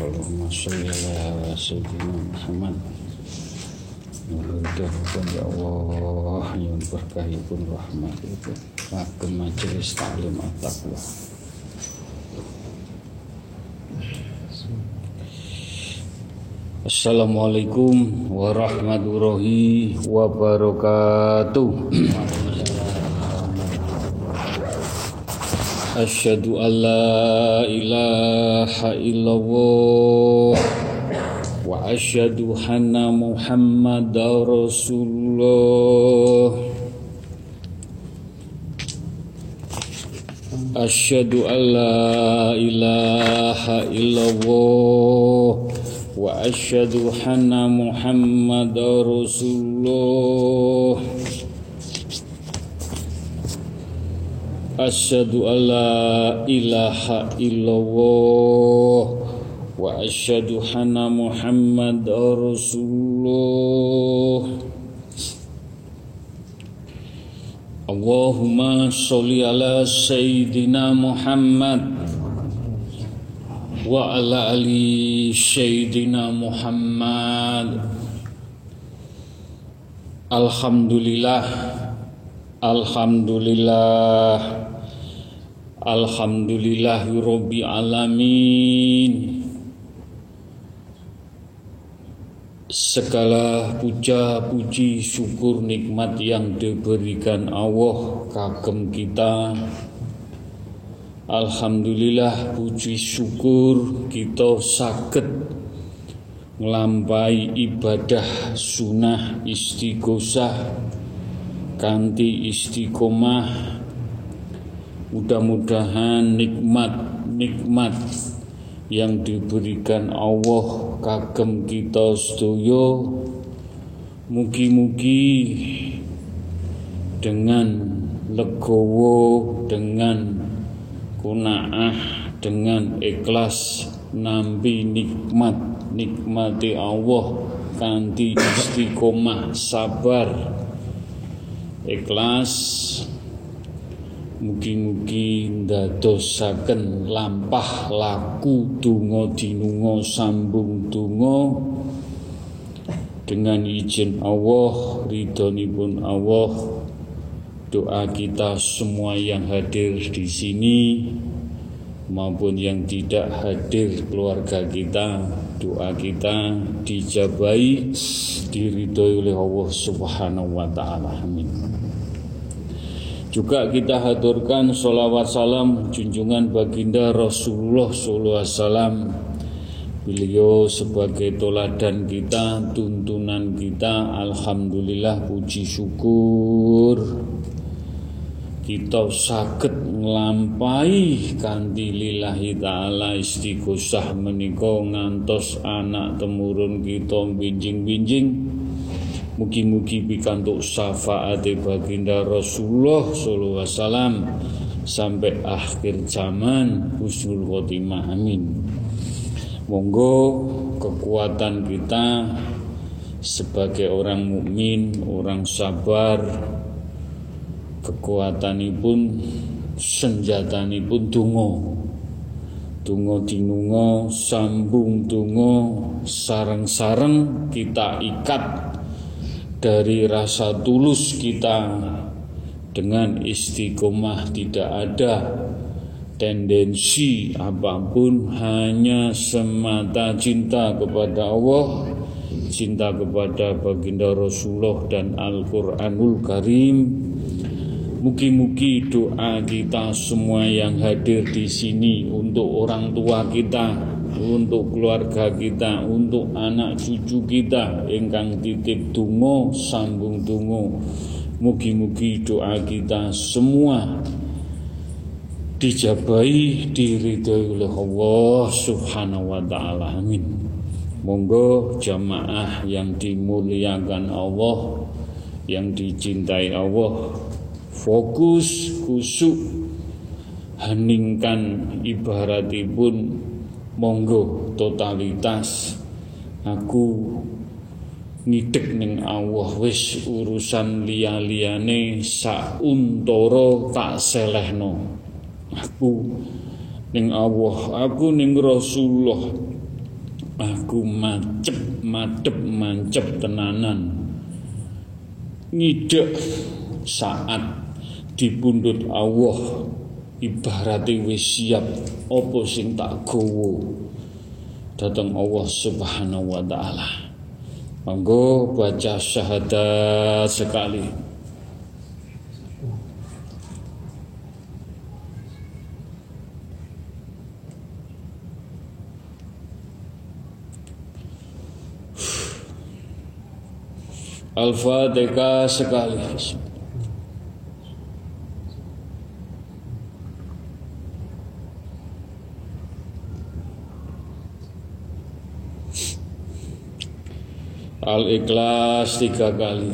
Allahumma shalli ala sayyidina Muhammad. Mudah-mudahan ya Allah yang rahmat itu at-taqwa. Assalamualaikum warahmatullahi wabarakatuh. Asyhadu an la ilaha illallah wa asyhadu anna Muhammadar Rasulullah. Asyhadu an la ilaha illallah wa asyhadu anna Muhammadar Rasulullah. Asyhadu an la ilaha illallah wa asyhadu anna Muhammadar Rasulullah. Allahumma sholli ala sayyidina Muhammad wa ala ali sayyidina Muhammad. Alhamdulillah Alhamdulillah Alhamdulillahi Rabbi Alamin. Segala puja puji syukur nikmat yang diberikan Allah kagem kita. Alhamdulillah puji syukur kita sakit Melampai ibadah sunnah istighosah Kanti istiqomah Mudah-mudahan nikmat-nikmat yang diberikan Allah kagem kita sedaya. Mugi-mugi dengan legowo dengan kunaah dengan ikhlas nampi nikmat nikmati Allah kanthi istiqomah sabar ikhlas Mugi-mugi ndadosaken lampah laku donga dinunga sambung donga dengan izin Allah, ridhonipun Allah. Doa kita semua yang hadir di sini maupun yang tidak hadir keluarga kita, doa kita dijabai diridhoi oleh Allah Subhanahu wa taala. Amin. Juga kita haturkan sholawat salam junjungan baginda Rasulullah SAW Beliau sebagai toladan kita, tuntunan kita Alhamdulillah puji syukur. Kita sakit ngelampai kanti lillahi ta'ala istighosah menika ngantos anak temurun kita binjing-binjing Mugi-mugi pikantuk syafaat baginda Rasulullah sallallahu alaihi wasallam sampai akhir zaman husnul khotimah amin. Monggo kekuatan kita sebagai orang mukmin, orang sabar kekuatanipun senjatanipun donga. Donga dinunga sambung donga sareng-sareng kita ikat dari rasa tulus kita dengan istiqomah tidak ada tendensi apa pun hanya semata cinta kepada Allah cinta kepada baginda Rasulullah dan Al-Quranul Karim. Mugi-mugi doa kita semua yang hadir di sini untuk orang tua kita untuk keluarga kita, untuk anak cucu kita ingkang titip tungo sambung tungo. Mugi-mugi doa kita semua dijabai diridhoi oleh Allah Subhanahu wa taala. Amin. Monggo jamaah yang dimuliakan Allah, yang dicintai Allah, fokus kusuk heningkan ibaratipun monggo totalitas. Aku ngidek ning Allah. Wis urusan liya-liyane sauntara tak selehno. Aku ning Allah aku ning Rasulullah. Aku macep madep mancep tenanan. Ngidek saat dipundhut Allah ibarate wis siap apa sing tak gowo datang Allah Subhanahu wa taala. Monggo baca syahadat sekali. Al-Fatihah sekali. Al-Ikhlas tiga kali.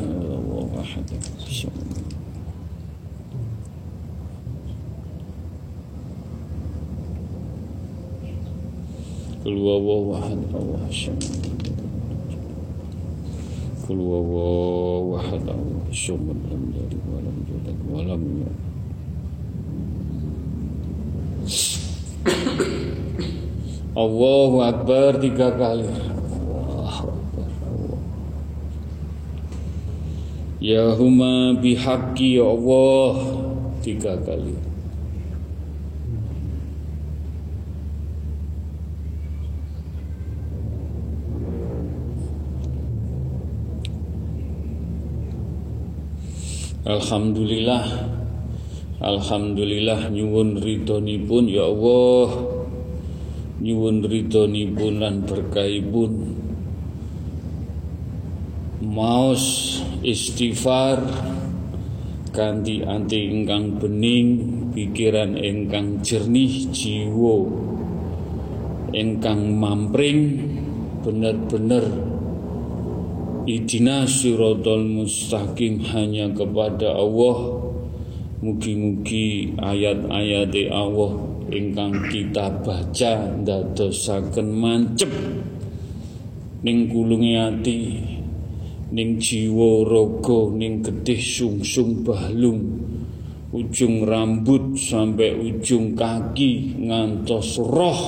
Kul huwallahu ahad Allahu samad. Kul huwallahu ahad Allahu samad lam yalid wa lam yulad wa lam Allahu Akbar tiga kali. Ya huma bihaqi ya Allah. Tiga kali. Alhamdulillah. Alhamdulillah nyuwun ridhonipun ya Allah. Nyuwun ridhonipun lan berkahipun maos istighfar kanthi anti ingkang bening pikiran ingkang jernih jiwa ingkang mampring benar-benar idina siratal mustaqim hanya kepada Allah. Mugi-mugi ayat-ayat Allah ingkang kita baca ndadosaken mancep ning kulunge ati ning jiwa raga ning getih sungsung balung ujung rambut sampai ujung kaki ngantos roh.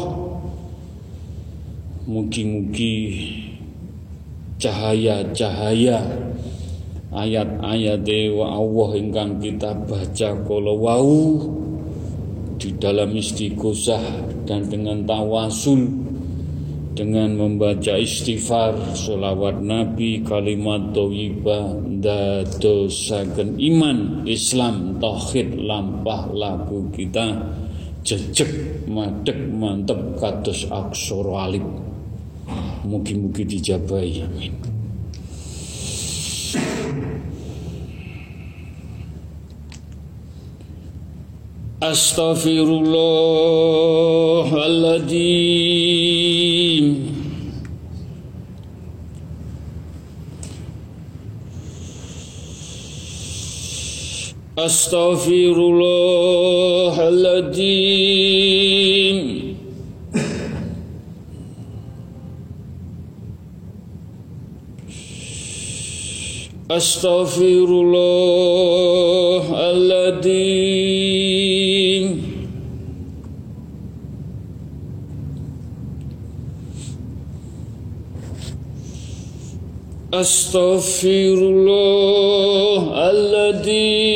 Mugi-mugi cahaya-cahaya ayat-ayat dewa Allah ingkang kita baca kala wau di dalam istighosah dan dengan tawasul dengan membaca istighfar, solawat Nabi, kalimat thayyibah, dadosaken iman, Islam, tauhid lampah lagu kita jejeg madeg mantep kados aksara alif. Mugi-mugi dijabahi amin. Astaghfirullahaladzim أستغفر الله العظيم. أستغفر الله العظيم. أستغفر الله الذي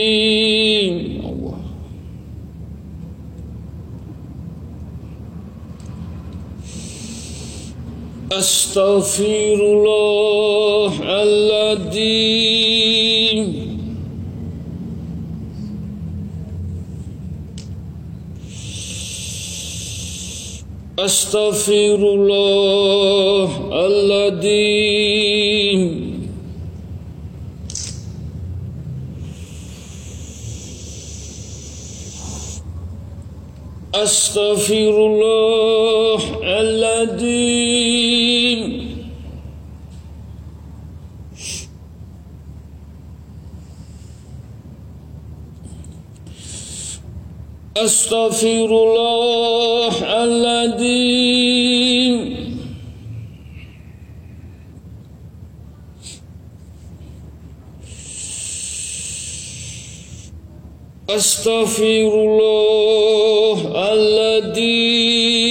أستغفر الله الذي أستغفر الله الذي أستغفر الله الذي Astaghfirullahaladzim Astaghfirullahaladzim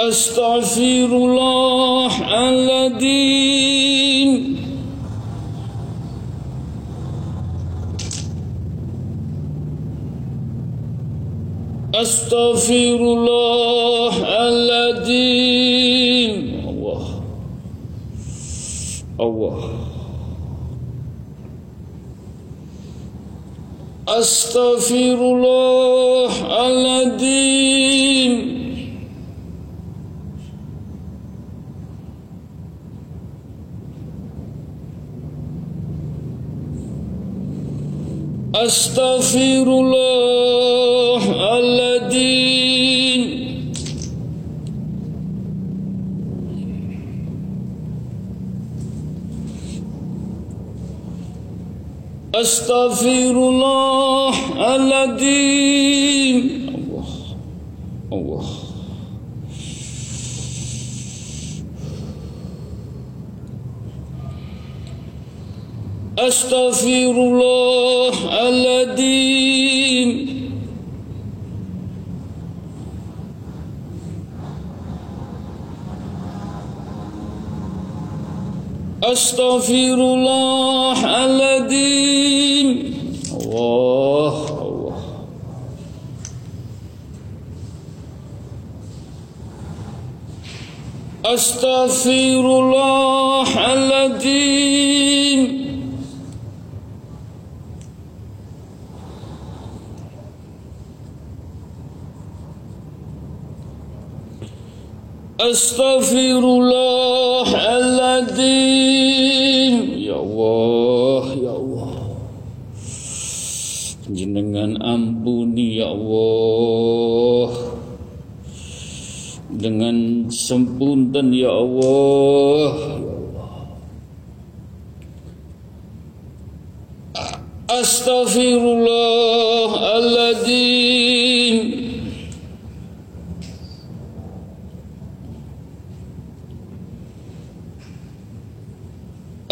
أستغفر الله الذين أستغفر الله الذين الله الله أستغفر الله الذين Allah Allah Astaghfirullahaladzim Astaghfirullahaladzim Astaghfirullahaladzim Allah Allah Astaghfirullahaladzim Astaghfirullahaladzim Allah Allah Astaghfirullahaladzim Astaghfirullahaladzim Ya Allah Ya Allah. Jenengan ampuni ya Allah. Dengan sempunten ya Allah. Astaghfirullahaladzim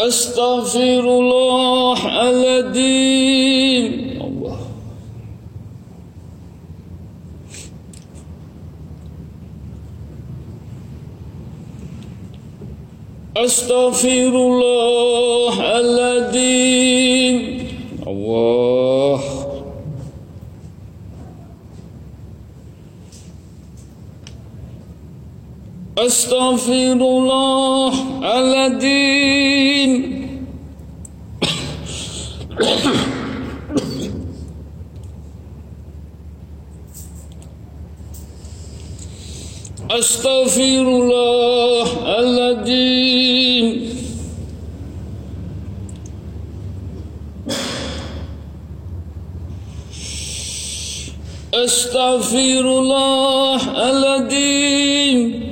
أستغفر الله العظيم. الله. أستغفر الله العظيم. الله. Astaghfirullahaladzim Allah Astaghfirullahaladzim Allah Astaghfirullahaladzim Astaghfirullahaladzim Astaghfirullahaladzim Allah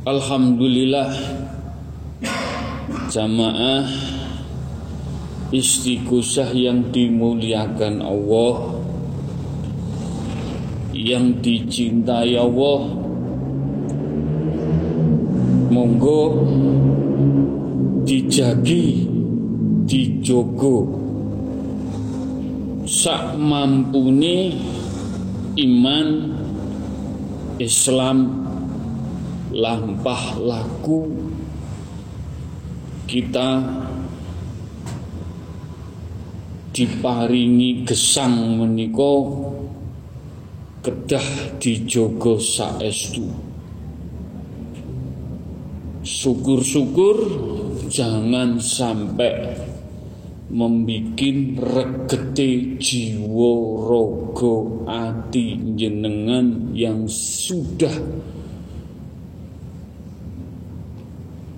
Alhamdulillah Jamaah Istiqosah yang dimuliakan Allah Yang dicintai Allah. Monggo Dijagi Dijogo. Sak mampuni iman Islam lampah laku kita diparingi gesang meniko kedah dijogo saestu. Syukur-syukur jangan sampai membikin regete jiwa rogo ati jenengan yang sudah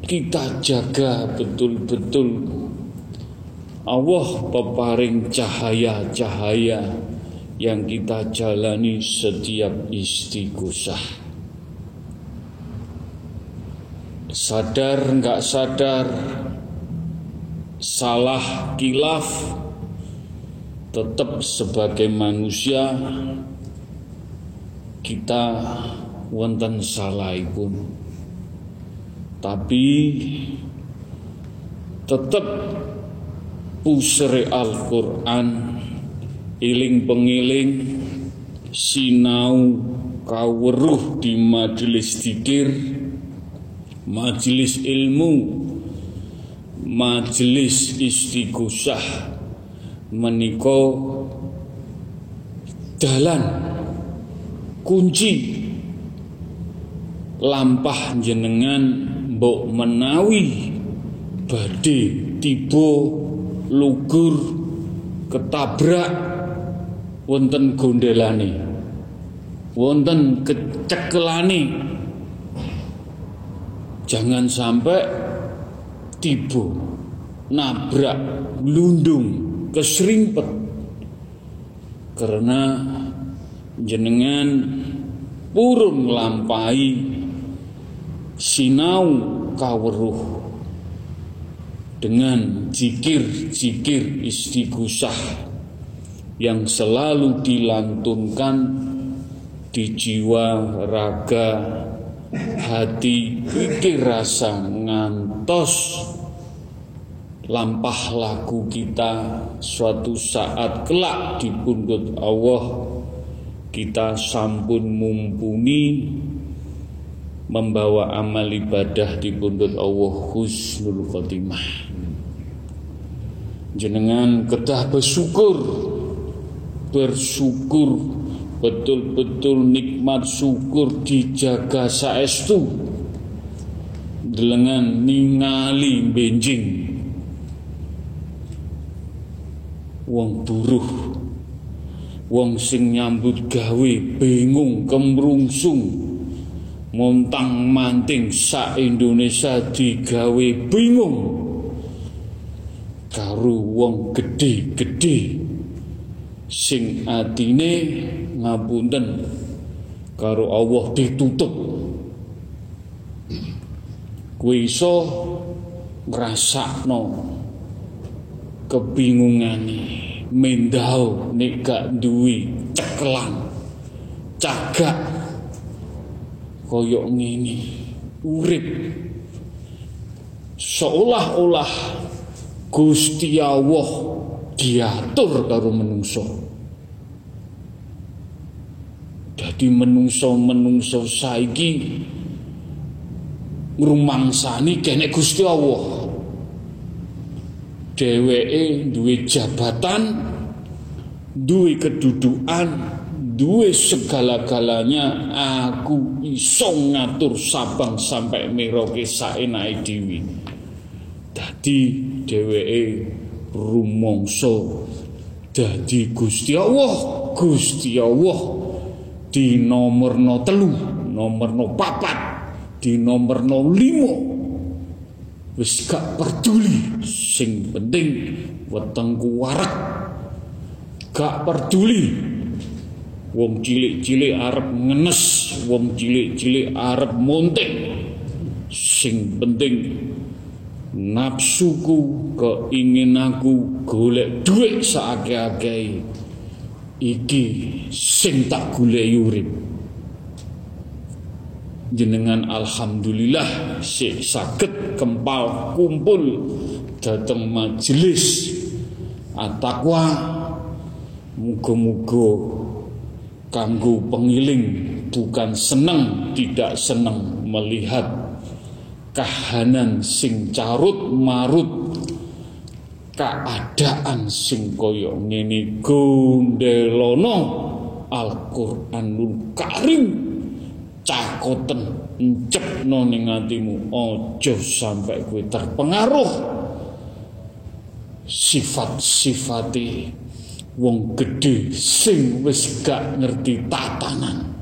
kita jaga betul-betul Allah peparing cahaya-cahaya yang kita jalani setiap istighosah. Sadar nggak sadar salah kilaf tetap sebagai manusia kita wonten pun tapi tetap pusre Al-Quran iling pengiling sinau kaweruh di majelis dikir majelis ilmu majelis istighosah meniko dalan kunci lampah jenengan mbok menawi badhe tiba lugur ketabrak wonten gondelane wonten kecekelane. Jangan sampai tiba nabrak lundung keserimpet. Karena jenengan purun lampai sinau kaweruh dengan jikir-jikir istighosah yang selalu dilantunkan di jiwa raga hati pikir rasa ngantos lampah laku kita suatu saat kelak di Allah. Kita sampun mumpuni membawa amal ibadah di pundut Allah husnul khotimah. Jenengan kedah bersyukur bersyukur betul-betul nikmat syukur dijaga saestu. Dengan ningali benjing. Wong buruh wong sing nyambut gawe bingung kemrungsung montang manting sa Indonesia digawe bingung. Karo wong gede-gede sing atine ngapunten. Karo Allah ditutup. Kuwi iso ngrasakno kebingungane mendao nek gak duwi cekelan cagak koyok ngene urip seolah-olah Gusti Allah diatur karo menungso. Jadi menungso-menungso saiki ngrumangsani kene Gusti Allah. Dheweke duwe jabatan, duwe kedudukan, duwe segala-galanya aku iso ngatur sabang sampai merauke saenake dhewe. Dadi dheweke rumangsa. Dadi Gusti Allah Gusti Allah. Di nomorno telu nomorno papat di nomorno limo wis gak peduli sing penting wetengku warak. Gak peduli wong cilik-cilik arep ngenes wong cilik-cilik arep montek sing penting nafsuku keinginanku golek duit saake-ake iki sing tak golek urip. Jenengan alhamdulillah si sakit kempal kumpul datang majelis. Atakwa muga-muga kanggo pengiling bukan seneng tidak seneng melihat kahanan sing carut marut keadaan sing kaya ngene gondelono Al-Qur'anul Karim cakoten encepno ning atimu aja sampai kowe terpengaruh. Sifat-sifate wong gedhe sing wis gak ngerti tatanan.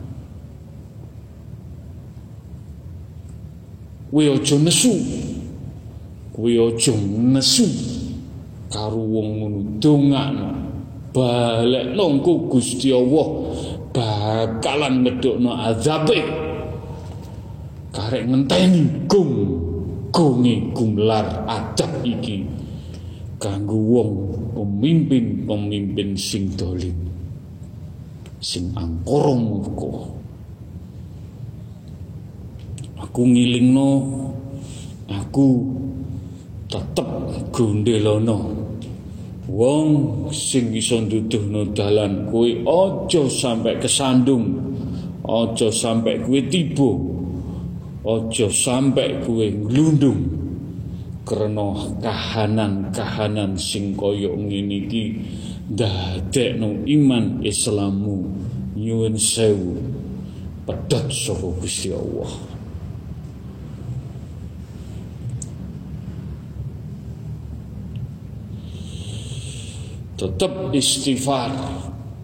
Kowe aja nesu. Kowe aja nesu. Karo wong ngono dongakno balekno engko Gusti Allah bakalan ngedukno azabe. Karek ngenteni gung gungi gumlar adab iki. Kanggo wong pemimpin-pemimpin sing dolim sing angkara murka aku ngilingno aku tetep gondelono wong sing iso nduduhno dalan kowe aja sampai kesandung aja sampai kowe tiba aja sampai kowe nglundung karena kahanan-kahanan sing kaya ngene iki ndadekno iman Islammu nyuwun sewu pedhot saka Gusti Allah. Tetep istighfar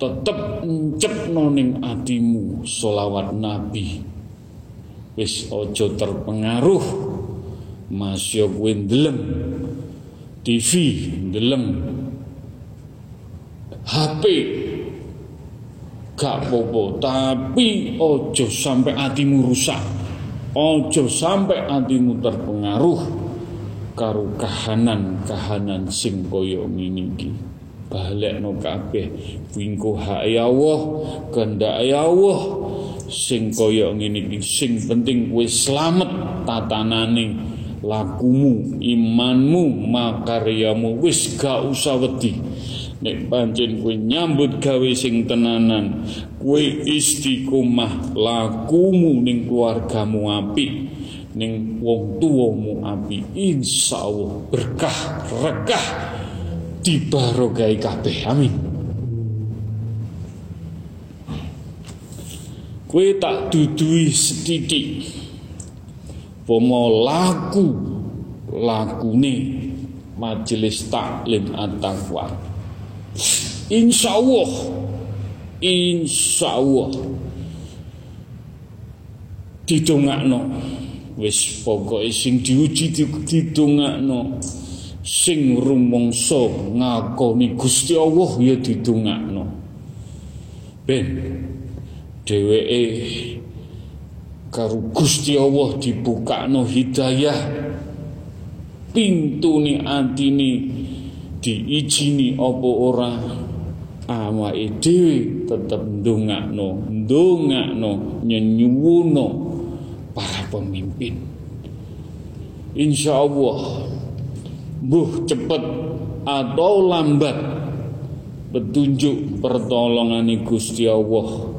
tetep encepno ning atimu solawat nabi. Wis aja terpengaruh masya kowe ndeleng TV ndeleng HP gak popo tapi ojo sampai atimu rusak. Ojo sampai atimu terpengaruh karo kahanan-kahanan sing kaya ngene iki. Balekno kabeh wingko hak Allah kehendak Allah. Sing kaya ngene iki sing penting kowe slamet tatanane lakumu imanmu makaryamu wis gak usah wedi. Nek pancen kowe nyambut gawe sing tenanan kowe istiqomah lakumu ning keluargamu apik ning wong tuwamu apik insyaallah berkah regah dibarogai kabeh. Amin. Kowe tak dudui setitik pomo laku lakune majelis taklim at-taqwa insyaallah insyaallah. Didongakno. Wis pokoke sing diuji didongakno. Sing rumangsa ngakoni Gusti Allah ya didongakno. Ben dheweke karo Gusti Allah dibukakno hidayah. Pintune atine diijini apa ora? Awake dhewe tetep ndongakno ndongakno nyenyuwono para pemimpin. Insyaallah buh cepet atau lambat petunjuk pertolongan Gusti Allah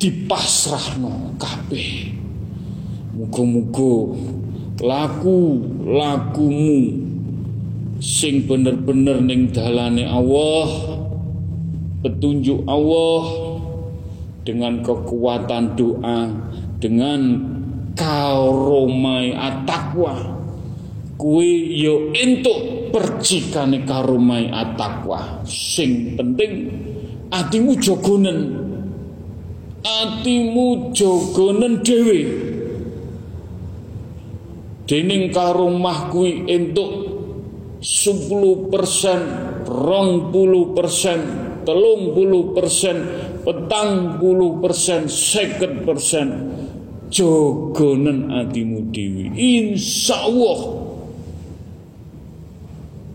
dipasrahno kabeh. Muga-muga laku lakumu sing bener-bener ning dalane Allah petunjuk Allah dengan kekuatan doa dengan karomai atakwa. Kuwi yo entuk percikane karomai atakwa. Sing penting atimu jogonen atimu jogonen dhewe. Dening karomah kuwi entuk 10% rong puluh persen telung puluh persen petang puluh persen seket persen. Jogonen atimu dewi insya Allah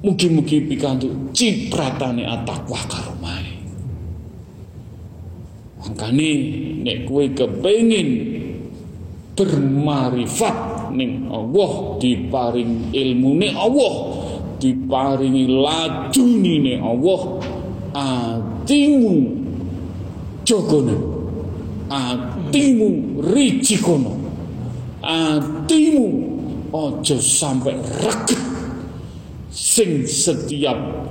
mugi-mugi pikantuk cipratane atakwa karomai makane nek kowe kepengin bermarifat ning Allah diparing ilmune Allah diparingi ladunine Allah atimu jogonen atimu rijikono atimu ojo sampai reget. Sing setiap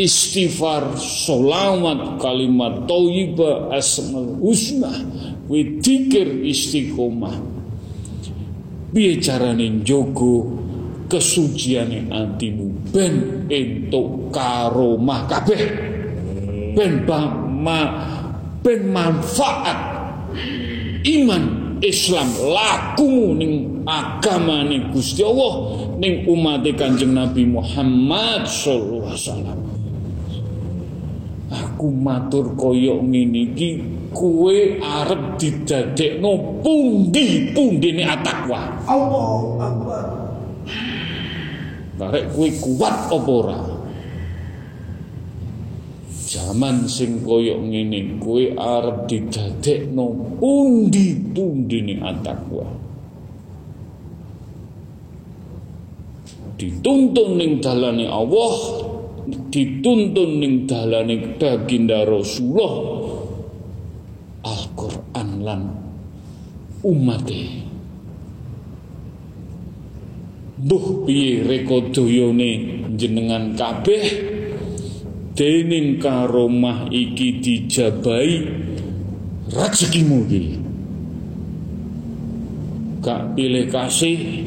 istighfar solawat kalimat thayyibah asmaul husna widikir istiqomah. Piye carane njogo kesuciane atimu ben entuk karomah kabeh. Ben ma ben manfaat. Iman Islam lakumu ning agama ning Gusti Allah ning umat Kanjeng Nabi Muhammad sallallahu alaihi wasallam aku matur koyok ngene iki kue arep didadekno pundi-pundine atakwa? Allahu Akbar. Karek kue kuat apa ora? Zaman sing koyok ngene kowe arep didadekno pundi-pundine atakwa. Dituntun ning dalane Allah, dituntun ning dalane baginda Rasulullah. Al-Qur'an lan umate. Buh piye rekodayane jenengan kabeh? Dening karomah iki dijabai rezekimu iki gak pilih kasih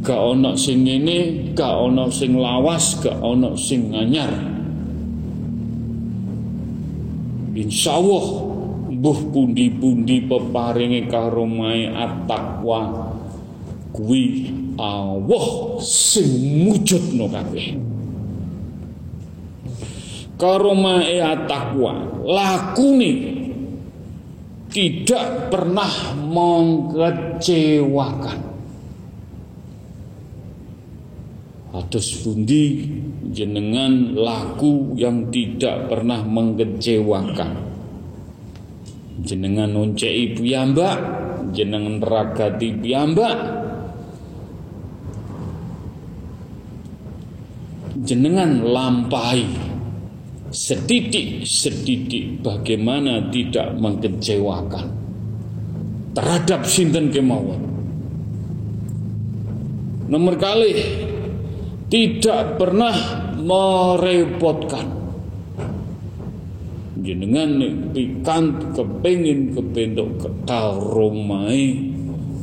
gak ono sing ngene gak ono sing lawas gak ono sing anyar insyaallah mbuh pundi-pundi peparinge karomahe at-taqwa. Kuwi Allah sing mujudno kabeh. Karomae takwa lakune tidak pernah mengecewakan Atus pundi jenengan laku yang tidak pernah mengecewakan jenengan oncei piyambak jenengan ragati piyambak jenengan lampai setitik-setitik bagaimana tidak mengecewakan terhadap sinten kemauan. Nomor kali tidak pernah merepotkan. Jenengan pikan kepengin kebentuk ketaromai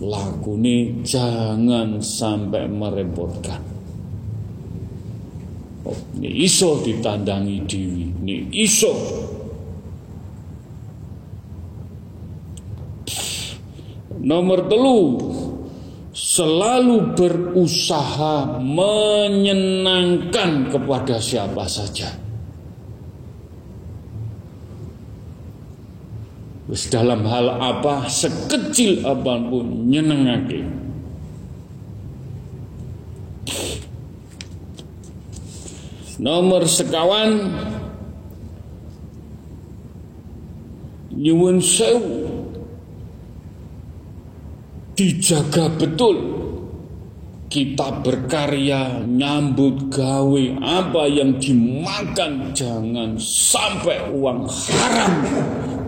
lakune jangan sampai merepotkan. Ini iso ditandangi dewi Ini iso Nomor telu Selalu berusaha menyenangkan kepada siapa saja. Dalam hal apa sekecil apa pun nyenengake. Nomor sekawan nyuwun sewu dijaga betul. Kita berkarya nyambut gawe apa yang dimakan. Jangan sampai uang haram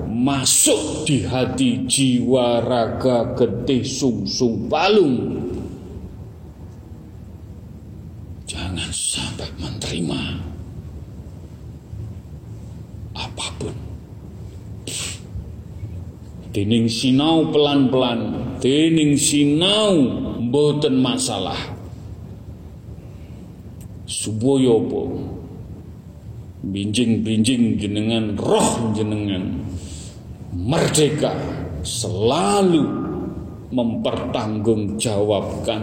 masuk di hati jiwa raga getih sung sung palung. Jangan sampai menerima apa pun. Dening sinau pelan-pelan, dening sinau mboten masalah. Suboyo po binjing-binjing jenengan roh jenengan. Merdeka selalu mempertanggungjawabkan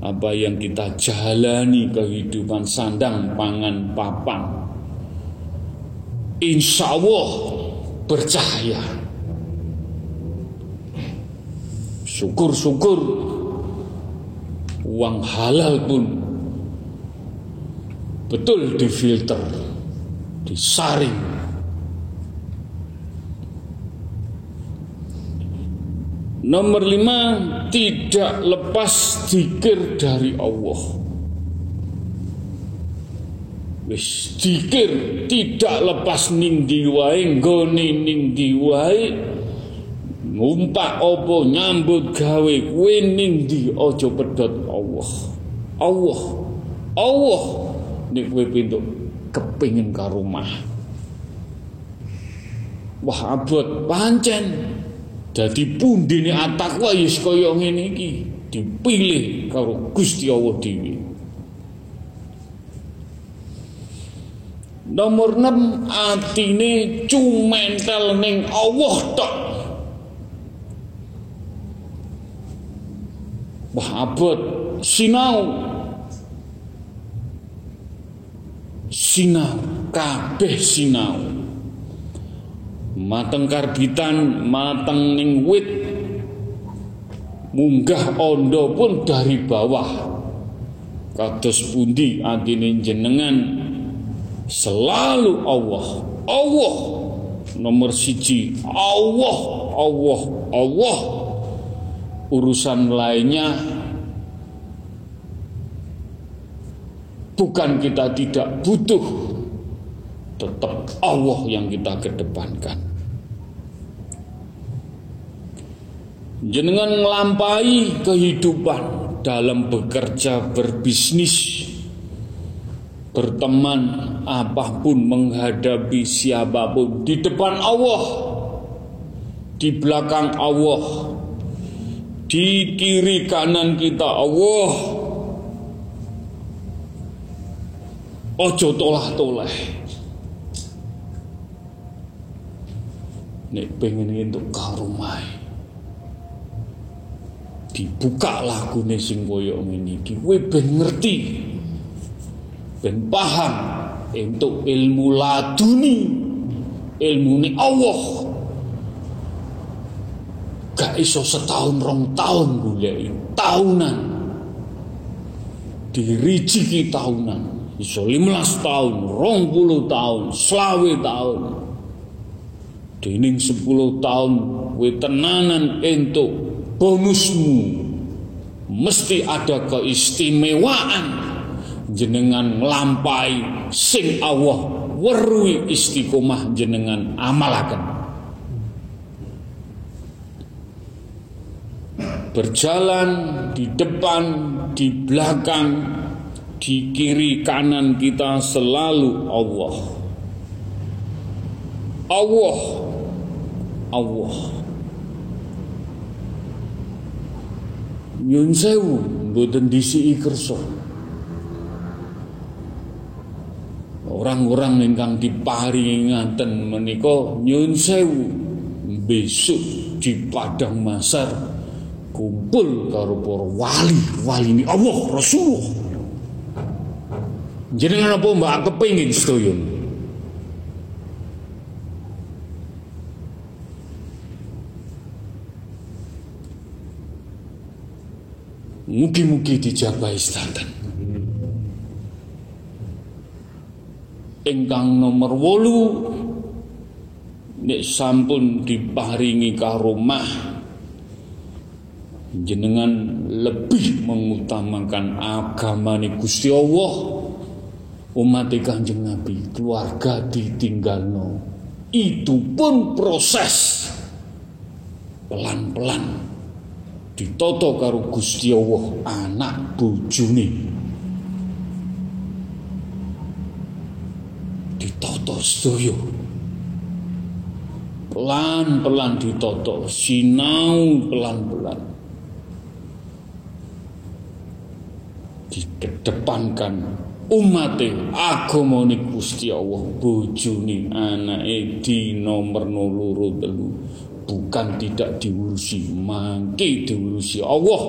apa yang kita jalani kehidupan sandang pangan papan. Insya Allah bercahaya syukur-syukur uang halal pun betul difilter disaring Nomor lima, tidak lepas zikir dari Allah. Wis zikir tidak lepas ning diwae, nggone ning diwae. Ngumpak opo nyambut gawe kuwi ning di aja pedot Allah. Allah. Allah nek kowe pintu kepingin ka rumah. Wah abot pancen Dadi pundine atakwa ya kaya ngene iki, dipilih karo Gusti Allah dhewe. Nomor 6 atine cumentel ning Allah tok. Wah abot sinau. Sinau, kabeh sinau. Mateng karbitan mateng ning wit. Munggah ondo pun dari bawah. Kados pundi adine jenengan? Selalu Allah. Allah. Nomor siji Allah. Allah. Allah urusan lainnya bukan kita tidak butuh tetap Allah yang kita kedepankan. Jenengan melampai kehidupan dalam bekerja, berbisnis, berteman, apa pun menghadapi siapa pun di depan Allah, di belakang Allah, di kiri kanan kita. Allah. Ojo tolah-toleh. nek pengen entuk karumai dibuka lagune sing koyo ngene iki. Kowe ben ngerti. Ben paham. Entuk ilmu laduni. Ilmu ni Allah gak iso setahun rong tahun golek tahunan dirijiki tahunan iso 15 tahun, 20 tahun, selawe tahun. Dening 10 tahun kowe tenanan entuk bonusmu. Mesti ada keistimewaan jenengan nglampahi sing Allah weruhi istiqomah jenengan amalaken. Berjalan di depan, di belakang, di kiri kanan kita selalu Allah. Allah. Allah. Nyun sewu mboten disiki kersa. Orang-orang ingkang diparingi ngaten menika nyun sewu besok di padang masar kumpul karo para wali. Wali ini Allah Rasulullah. Jenengan apa mbak? Kepingin sedaya Mugi-mugi dijabahi sedanten. Ingkang nomor wolu nek sampun diparingi karomah jenengan lebih mengutamakan agama Gusti Allah. Umat Kanjeng Nabi keluarga ditinggalno. Itu pun proses. Pelan-pelan. Ditoto karo Gusti Allah anak bojone. Ditoto sedaya. Pelan-pelan ditoto. Sinau pelan-pelan dikedepankan umat agamane Gusti Allah bojone anake di nomor loro telu. Bukan tidak diurusi mangke diurusi Allah.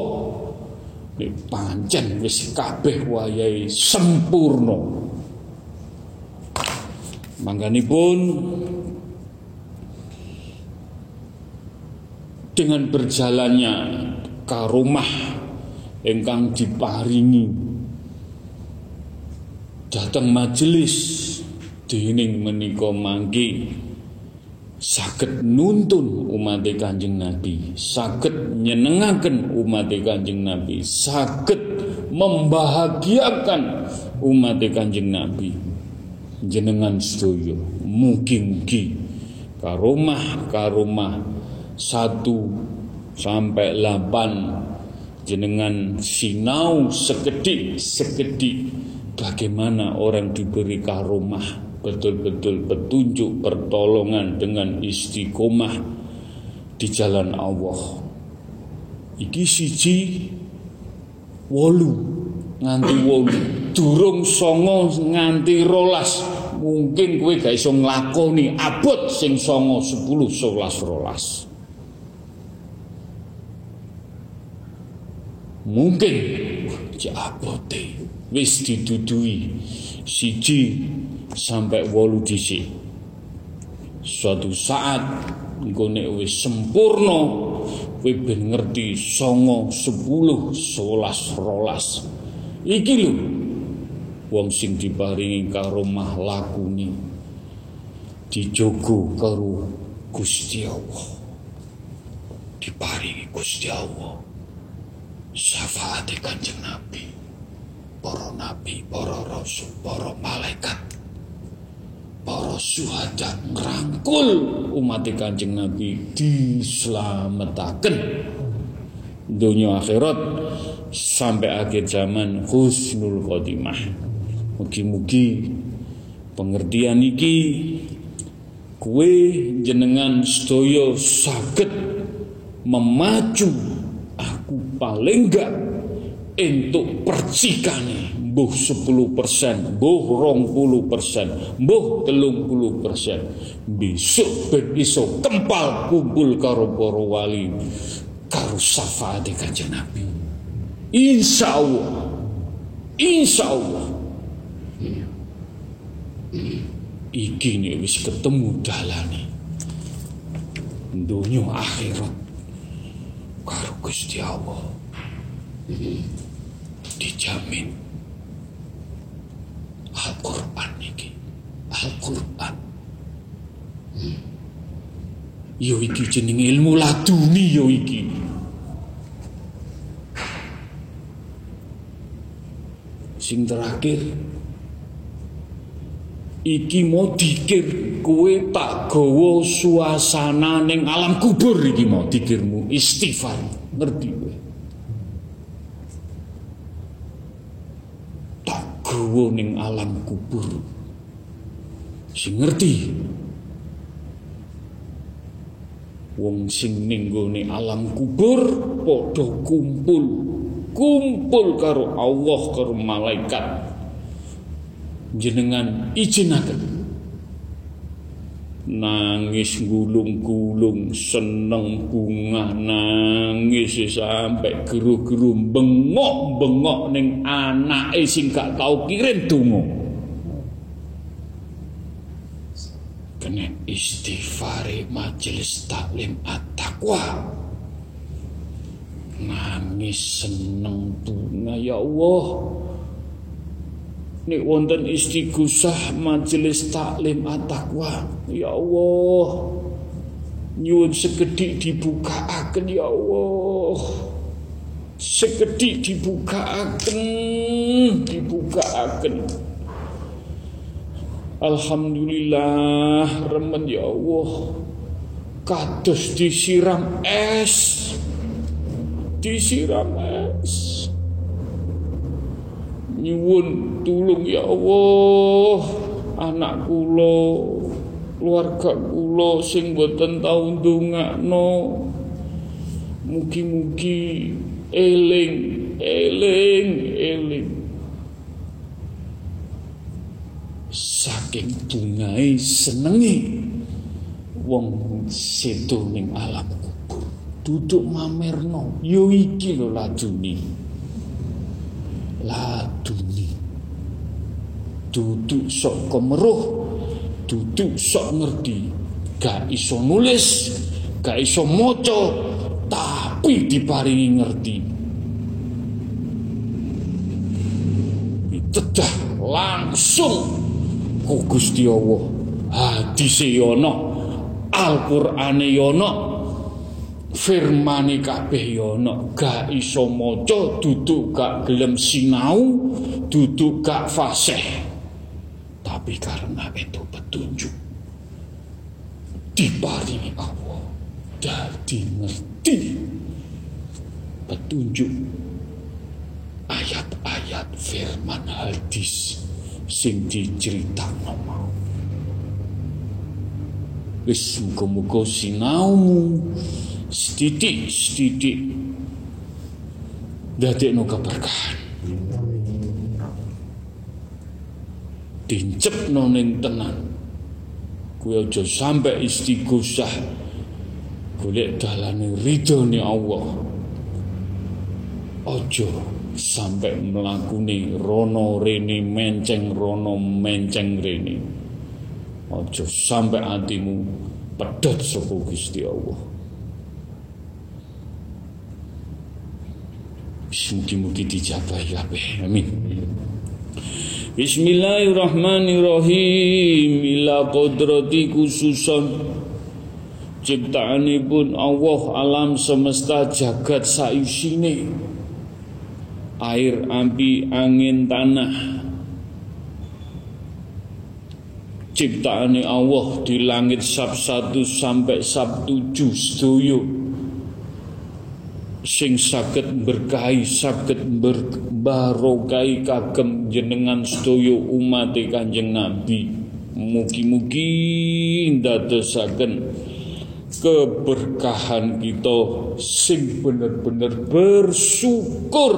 Nek pancen wis kabeh wayahe sempurna. Mangganipun dengan berjalannya karomah ingkang diparingi. Datang majelis dening menika mangke. Saged nuntun umat Kanjeng Nabi, saged nyenengaken umat Kanjeng Nabi, saged membahagiakan umat Kanjeng Nabi. Jenengan sedaya mugi-mugi karomah karomah satu sampai 8 jenengan sinau sekedik sekedik bagaimana orang diberi karomah betul-betul petunjuk pertolongan dengan istiqomah di jalan Allah. Iki siji wolu nganti wolu. Durung songo nganti rolas. Mungkin kue gak iso nglakoni abot sing songo sepuluh sebelas rolas mungkin. Jabote wis didudui. Siji sampai wolu disi suatu saat engko nek wis sempurna kowe ben ngerti songo sepuluh sebelas rolas. Iki lho wong sing diparingi karomah lakune. Dijogo karo Gusti Allah. Diparingi Gusti Allah syafaat kanjeng Nabi para nabi, para rasul, para malaikat para syuhada ngerangkul umat kanjeng Nabi diselamatkan dunia akhirat sampai akhir zaman husnul khotimah. Mugi-mugi pengertian iki kue jenengan stoyo sakit memacu paling gak untuk percikane mbuh 10 persen, mbuh rong puluh persen, mbuh telung puluh persen. Besok ben kempal kumpul karo para wali, karo syafaat kanjeng Nabi. Insya Allah, insya Allah. Iki nih wis ketemu dalane. Dunia akhirat karo Gusti Allah. Dijamin. Al-Quran iki Al-Quran. Yo iki jeneng ilmu laduni yo iki. Sing terakhir Iki mau dikir kue tak gawa suasana ning alam kubur iki mau dikirmu. Istighfar ngerti kowe? Gawa ning alam kubur. Sing ngerti? Wong sing ning alam kubur padha kumpul. Kumpul karo Allah karo malaikat jenengan izinaken nangis gulung-gulung seneng bunga nangis sampai geru-geru bengok-bengok ning anake sing gak tau kirim donga. Kena istighfari majelis taklim at-taqwa. Nangis seneng bunga ya Allah Nek wonten istighosah majelis taklim at-taqwa. Ya Allah. Nyuwun sekedik dibukaaken ya Allah. Sekedik dibukaaken, dibukaaken. Alhamdulillah remen ya Allah. Kados disiram es. Disiram es nyuwun tulung ya Allah. Anak kula keluarga kula sing boten tau ndongakno mugi-mugi eling eling eling. Saking tungai senengi wong sedo ning alam kubur duduk mamerno. Yo iki lho lajune laduni duduk sok kemeruh duduk sok ngerti. Gak iso nulis gak iso moco tapi diparingi ngerti. Tedah langsung ku Gusti Allah. Hadise yono Al-Qur'ane yono firmane kabeh yono gak iso maca duduk gak gelem sinau duduk gak fasih. Tapi karena itu petunjuk diparingi Allah jadi ngerti petunjuk ayat-ayat firman hadis sing diceritakno mau wis muga-muga sinaumu setitik-setitik dadekno keberkahan dincepno ning tenan. Kuwi aja sampe istighosah golek dalane ridhone Allah. Aja sampai melakuni rono rene menceng rono menceng rene. Aja sampai hatimu pedot saka Gusti Allah Mugi-mugi dijabahi kabeh. Amin. Bismillahirrahmanirrahim ila kodrati khususon ciptaanipun Allah alam semesta jagat saisine air api angin tanah ciptaane Allah di langit sab 1 sampai sab 7 sedoyo sing saged berkahi saged berbarokai kagem jenengan sedaya umat Kanjeng Nabi. Mugi-mugi ndadosaken keberkahan kita sing bener-bener bersyukur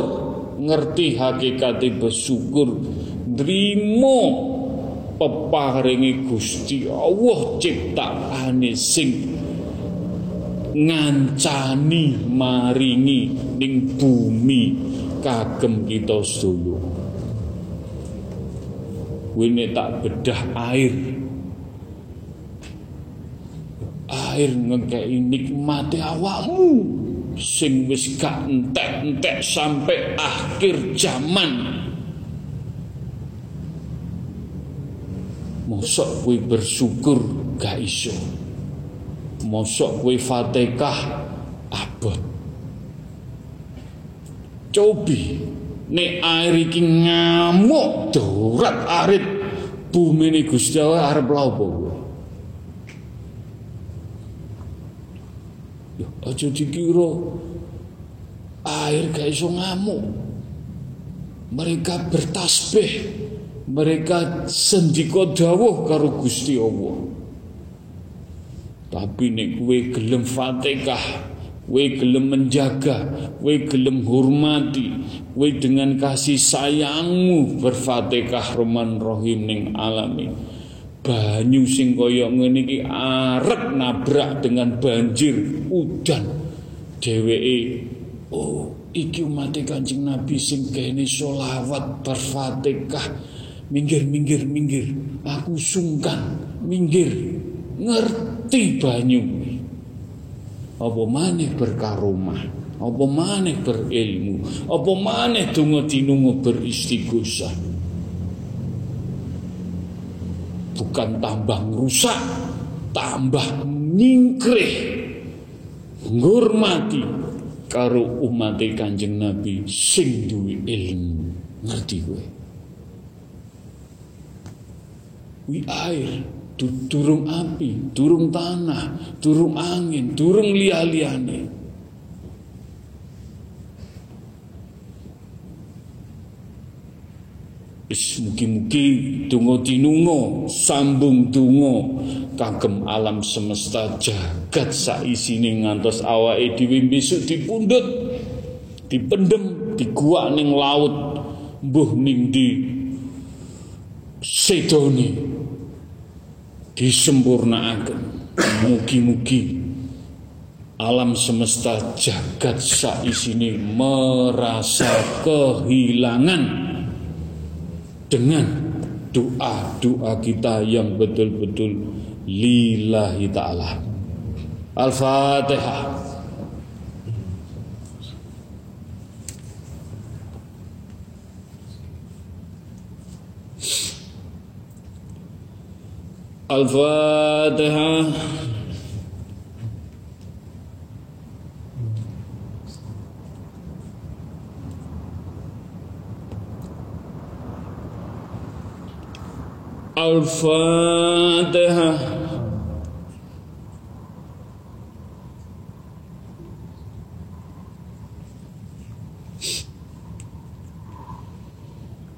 ngerti hakikat bersyukur drimo peparingi Gusti Allah ciptaane sing ngancani maringi ning bumi kagem kita sedaya. Wene tak bedah air. Air ngekei nikmati awakmu sing wis gak entek-entek sampai akhir zaman. Mosok kowe bersyukur gak iso mosok kowe Fatihah abot. Cobi. Nek air iki ngamuk darat arit. Bumi ini Gusti Allah arep lha opo Yo aja dikira air gak iso ngamuk. Mereka bertasbih. Mereka sendika dawuh karo Gusti Allah tapi nek kowe gelem Fatihah, kowe gelem menjaga, kowe gelem hormati, kowe dengan kasih sayangmu berfatihah Rahman Rahim ning alami. Banyu sing kaya ngene iki arep nabrak dengan banjir udan. Dheweke oh iki umat Kanjeng Nabi sing kene selawat berfatihah. Minggir, minggir, minggir. Aku sungkan, minggir. Ngerti banyu. Apa maneh berkaromah. Apa maneh berilmu. Apa maneh donga dinunga beristighosah. Bukan tambah rusak, tambah nyingkrih. Ngurmati karo umat Kanjeng Nabi sing duwe ilmu. Ngerti kowe? Wi air durung api, durung tanah, durung angin, durung liya-liyane. Wis mugi-mugi donga dinunga sambung donga kagem alam semesta jagat saisine ngantos awake dhewe besok dipundhut dipendem diguak ning laut mbuh ning di sedone disempurnaaken mugi-mugi alam semesta jagat saisini merasa kehilangan dengan doa-doa kita yang betul-betul lillahi ta'ala. Al-Fatihah. الفاتحة. الفاتحة.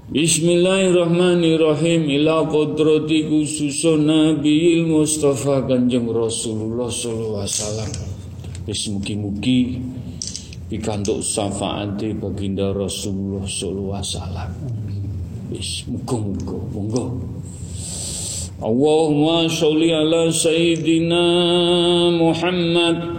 Bismillahirrahmanirrahim ila qudrati khususun Nabiil Mustafa Kanjeng Rasulullah sallallahu alaihi wasallam. Wis mugi-mugi pikantuk syafaate baginda Rasulullah sallallahu alaihi wasallam. Wis muga-muga monggo. Allahumma sholli ala sayyidina Muhammad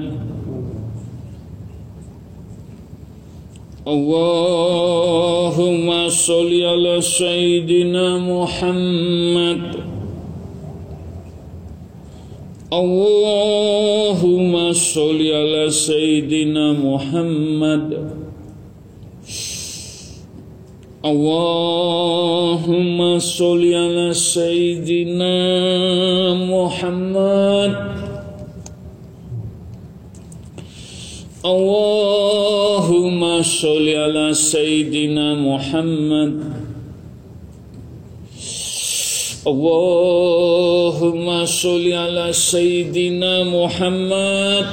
اللهم صل على سيدنا محمد. اللهم صل على سيدنا محمد. اللهم صل على سيدنا محمد. اللهم صل على سيدنا محمد اللهم صل على سيدنا محمد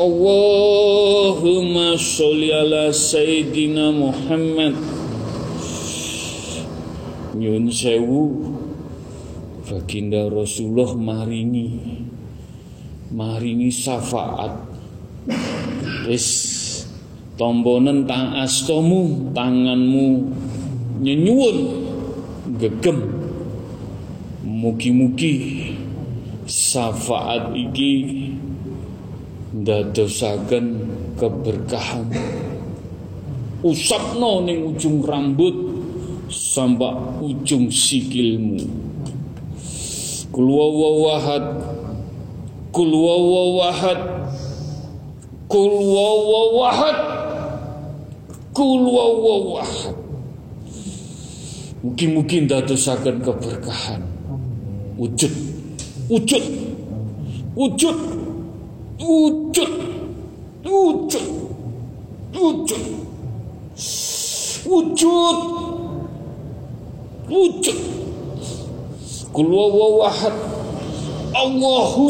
اللهم صل على سيدنا محمد Nyun sewu Baginda Rasulullah maringi maringi syafaat wis tombonen tang astomu tanganmu nyenyuwun gegem. Mugi-mugi syafaat iki ndadosaken keberkahan. Usapno ning ujung rambut sampai ujung sikilmu. Kul wawawahad Kul wawawahad Kul wawawahad Mungkin-mungkin dadosaken keberkahan. Wujud. Wujud. Wujud. Wujud. Wujud. Wujud. Wujud. Wujud. Kul wawawahad Allahu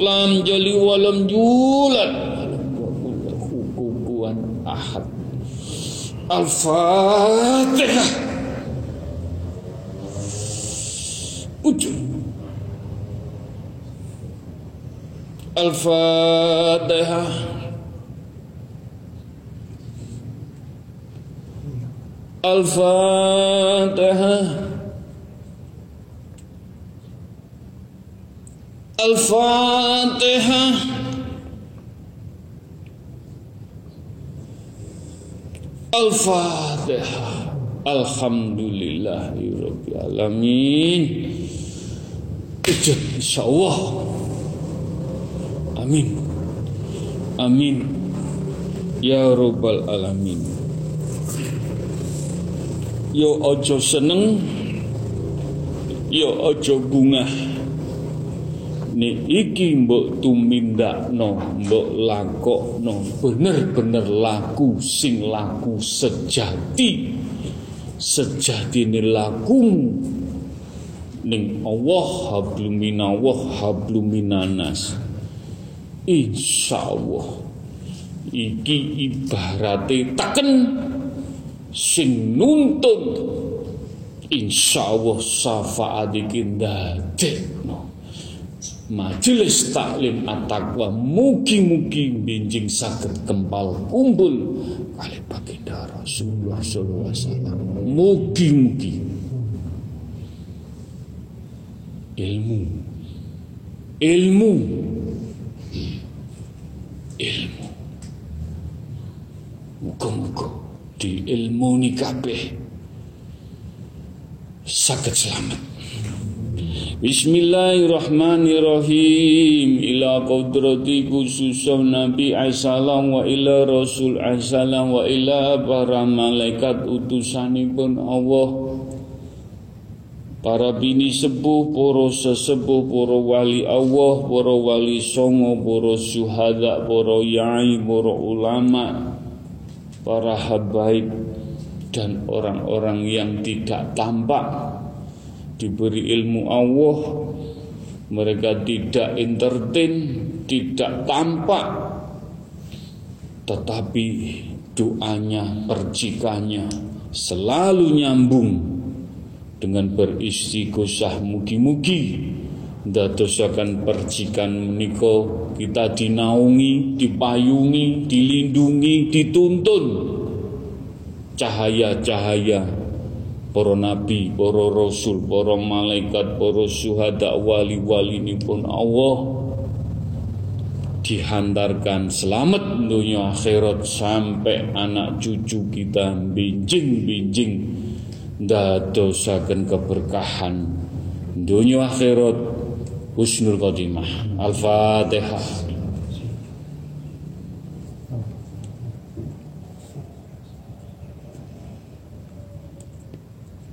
lam jali walam julad kukuan ahad. Al-Fatihah. Ujung. Al-Fatihah. Al-Fatihah الفاتحة الفاتحة alamin. Amin. Amin. Ya rabbal alamin. Yo ojo seneng, yo ojo bunga ni iki mbok tumindakno mbok lakokno bener-bener laku sing laku sejati. Sejatine lakumu. Ning Allah hablum minallah hablum minanas insyaallah. Iki ibarate teken sing nuntun. Insyaallah syafaat iki ndadekno Majelis Taklim At-Taqwa mugi-mugi binjing sakit kempal kumpul kali baginda Rasulullah sallallahu alaihi wasallam. Mugi-mugi. Ilmu. Ilmu. Ilmu. Muga-muga di ilmu kabeh. Sakit selamat Bismillahirrahmanirrahim. Ila qudrati khususah Nabi Aisalam wa ila Rasul Aisalam wa ila para malaikat utusanipun Allah. Para bini sepuh, para sesepuh, para wali Allah, para wali songo, para syuhada, para yai, para ulama, para habaib, dan orang-orang yang tidak tampak diberi ilmu Allah mereka tidak entertain tidak tampak. Tetapi doanya percikannya selalu nyambung dengan beristighosah mugi-mugi. Dadosaken percikan meniko kita dinaungi, dipayungi, dilindungi, dituntun. Cahaya-cahaya para nabi, para rasul, para malaikat, para syuhada, wali-wali ini pun Allah dihantarkan selamat dunia akhirat sampai anak cucu kita binjing-binjing dadosaken keberkahan dunia akhirat. Husnul khotimah. Al-fatihah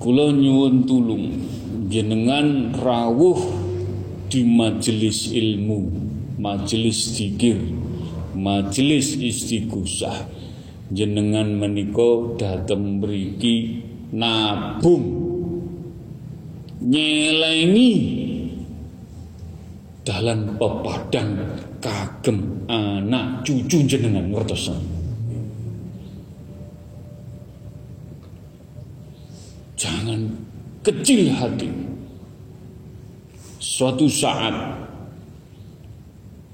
Kula nyuwun tulung jenengan rawuh di majelis ilmu, majelis zikir, majelis istighosah. Jenengan menika dateng mriki nabung nyelengi dalan pepadang kagem anak cucu jenengan ngertosan. Jangan kecil hati. Suatu saat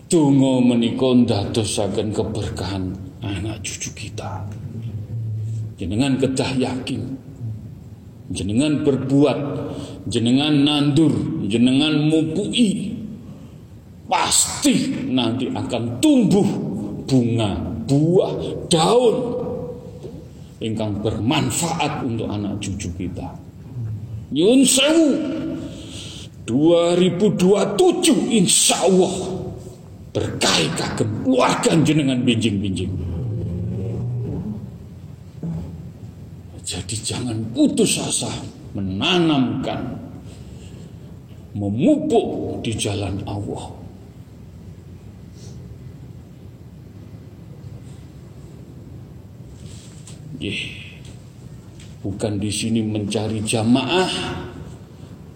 Tungo menikah ndadosaken keberkahan anak cucu kita. Jenengan kedah yakin. Jenengan berbuat, jenengan nandur, jenengan mupui. Pasti nanti akan tumbuh bunga, buah, daun ingkang bermanfaat untuk anak cucu kita. Nyun sewu 2027 insya Allah berkait kagem keluarga jenengan binjing-binjing. Jadi jangan putus asa menanamkan memupuk di jalan Allah. Bukan di sini mencari jamaah,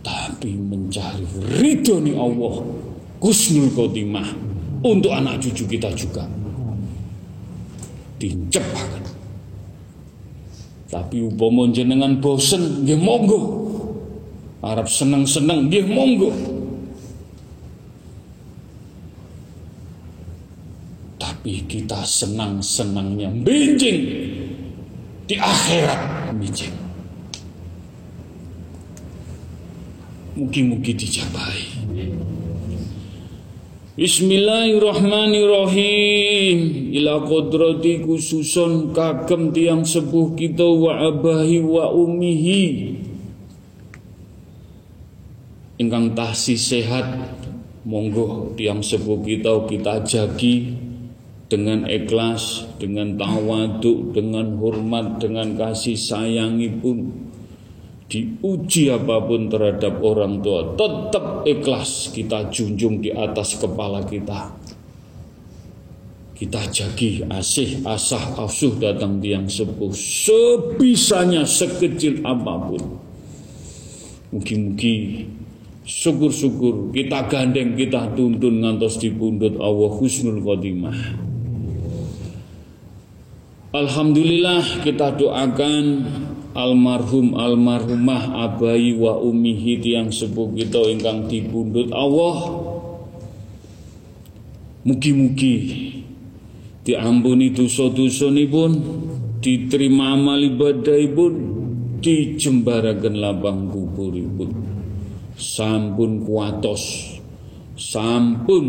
tapi mencari ridho nih Allah. Kusnul Khotimah untuk anak cucu kita juga. Dicepakan. Tapi upama jenengan bosen, nggih monggo. Arab seneng-seneng, nggih monggo. Tapi kita senang-senangnya benjing di akhirat mijing. Mugi-mugi dijabai. Bismillahirrahmanirrahim Ila kodrati khususon kagem tiang sepuh kita wa abahi wa umihi Ingkang tahsi sehat monggo tiang sepuh kita kita jagi dengan ikhlas, dengan tawaduk, dengan hormat, dengan kasih sayangi pun diuji apa pun terhadap orang tua tetap ikhlas kita junjung di atas kepala kita. Kita jagi asih asah asuh datang tiang sepuh sebisanya sekecil apa pun. Mungkin-mungkin syukur-syukur kita gandeng kita tuntun ngantos dipundut Allah husnul khotimah Alhamdulillah kita doakan almarhum almarhumah abai wa umihi yang sepuh kita ingkang dipundut Allah. Mugi-mugi diampuni dosa-dosa pun diterima amal ibadah pun dijembaraken labang kuburipun. Sampun kuatos sampun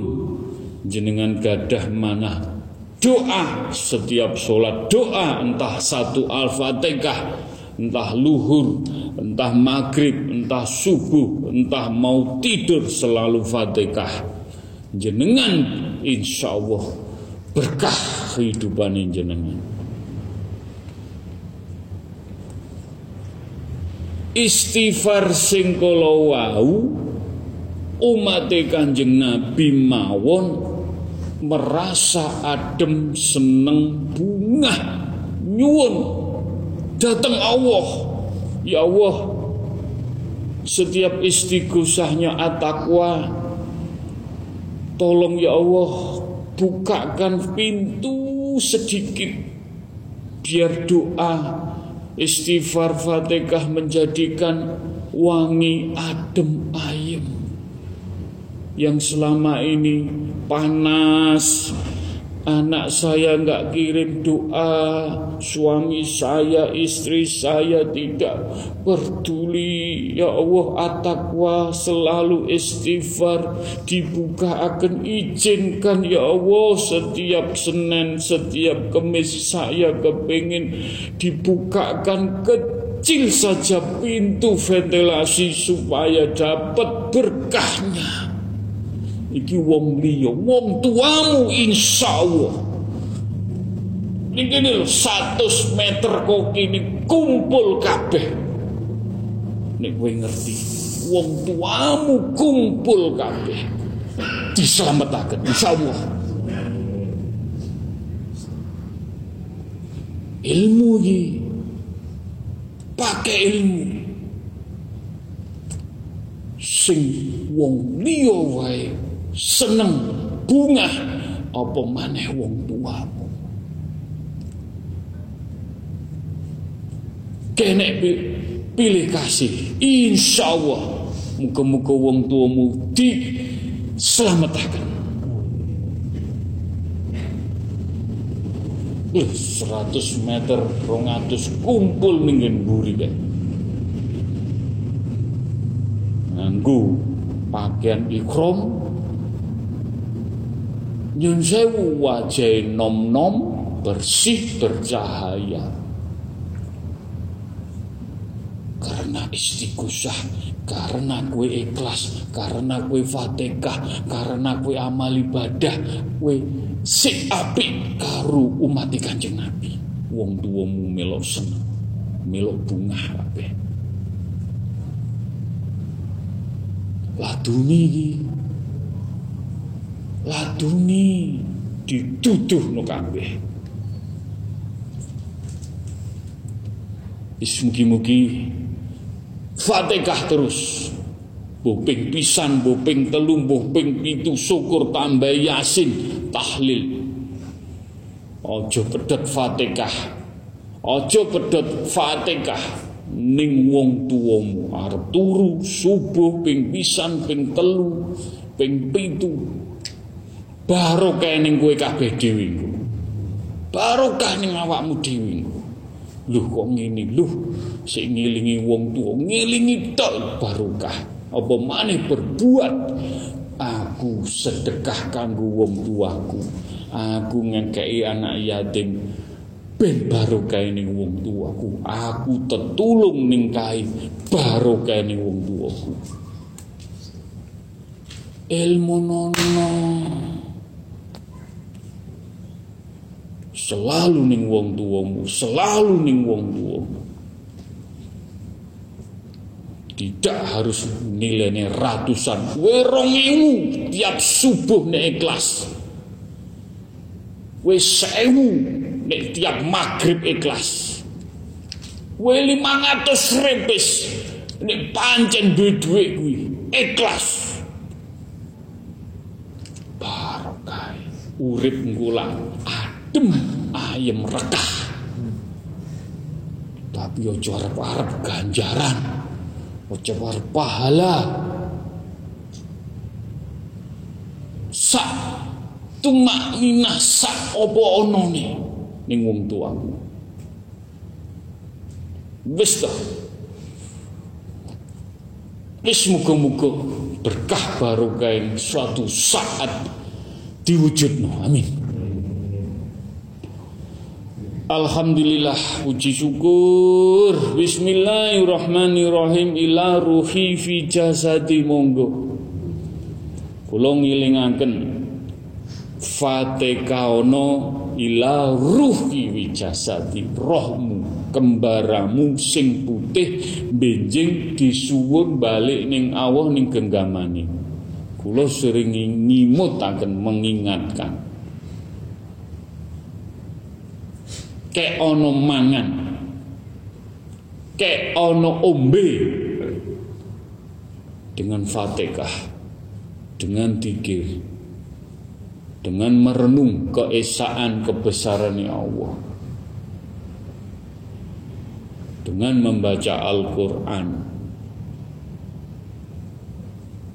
jenengan gadah mana doa. Setiap sholat doa entah satu al-fatihah entah luhur entah maghrib entah subuh entah mau tidur selalu fatihah. Jenengan insya Allah berkah kehidupan jenengan. Istighfar sing wau umat Kanjeng Nabi mawon merasa adem seneng bunga nyuwun. Datang Allah. Ya Allah setiap istighosahnya atakwa tolong ya Allah bukakan pintu sedikit biar doa Istighfar Fatihah menjadikan wangi adem ayem yang selama ini panas. Anak saya nggak kirim doa, suami saya, istri saya tidak peduli. Ya Allah, atakwa selalu istighfar, dibuka akan izinkan. Ya Allah setiap Senin, setiap Kemis saya kepingin dibukakan kecil saja pintu ventilasi supaya dapat berkahnya iki wong liya wong tuamu insyaallah Niki lho 100 meter kok kini kumpul kabeh. Nek kowe ngerti, wong tuamu kumpul kabeh. Diselametake insyaallah. Ilmu iki pakai ilmu sing wong liya wae seneng bunga apa maneh wong tuamu? Kene pilih kasih. Insya Allah muka-muka wong tuamu di selamatkan. Eh, 100 meter, 200 kumpul ningen buri kan. Nganggu pakaian ikrom Nyun sewu wajah nom-nom bersih bercahaya karena istiqosah karena kue ikhlas karena kue fatihah karena kue amal ibadah kue si api karu umat kanjeng nabi. Wong tuamu melok seneng melok bunga kabeh. Laduni laduni dituduh no kabeh Is mugi-mugi Fatihah terus Buping pisan, buping telung, buping pitu syukur tambah yasin tahlil. Ojo pedet Fatihah. Ojo pedet Fatihah ning wong tuamu arep turu subuh ping pisan ping telu ping pitu barokah ning kowe kabeh dhewe barokah ning awakmu dhewe. Luh kok ngene? Luh sik ngilingi wong tuwa. Ngilingi tok barokah. Apa maneh berbuat? Aku sedekah kanggo wong tuaku. Aku ngekei anak yatim ben barokah ning wong tuaku. Aku tetulung ning kae barokah ning wong tuaku. Ilmu nono selalu ning wong tuamu selalu ning wong tuamu. Tidak harus nilainya ratusan. Werongimu tiap subuh nek ikhlas. We sewu nek tiap maghrib ikhlas. We 500 repis nek pancen duwe-duwe kuwi ikhlas. Barokah urip ngula adem ayem rekah tapi ojo arep-arep ganjaran. Ucapan pahala. Sak tumak minah sak opo ono nih ning wong tuamu wis ta wis muga-muga berkah barokah suatu saat diwujudno. Amin Alhamdulillah puji syukur. Bismillahirrahmanirrahim. Ila ruhi fi jasadi monggo. Kula ngilingaken Fatekaono ila ruhi fi jasadi. Rohmu kembaramu sing putih benjing disuwun balik ning Allah ning genggamane. Kula sering ngimutaken mengingatkan kek ono mangan. Kek ono ombe. Dengan fatihah dengan dikir dengan merenung keesaan kebesaran Allah. Dengan membaca Al-Quran.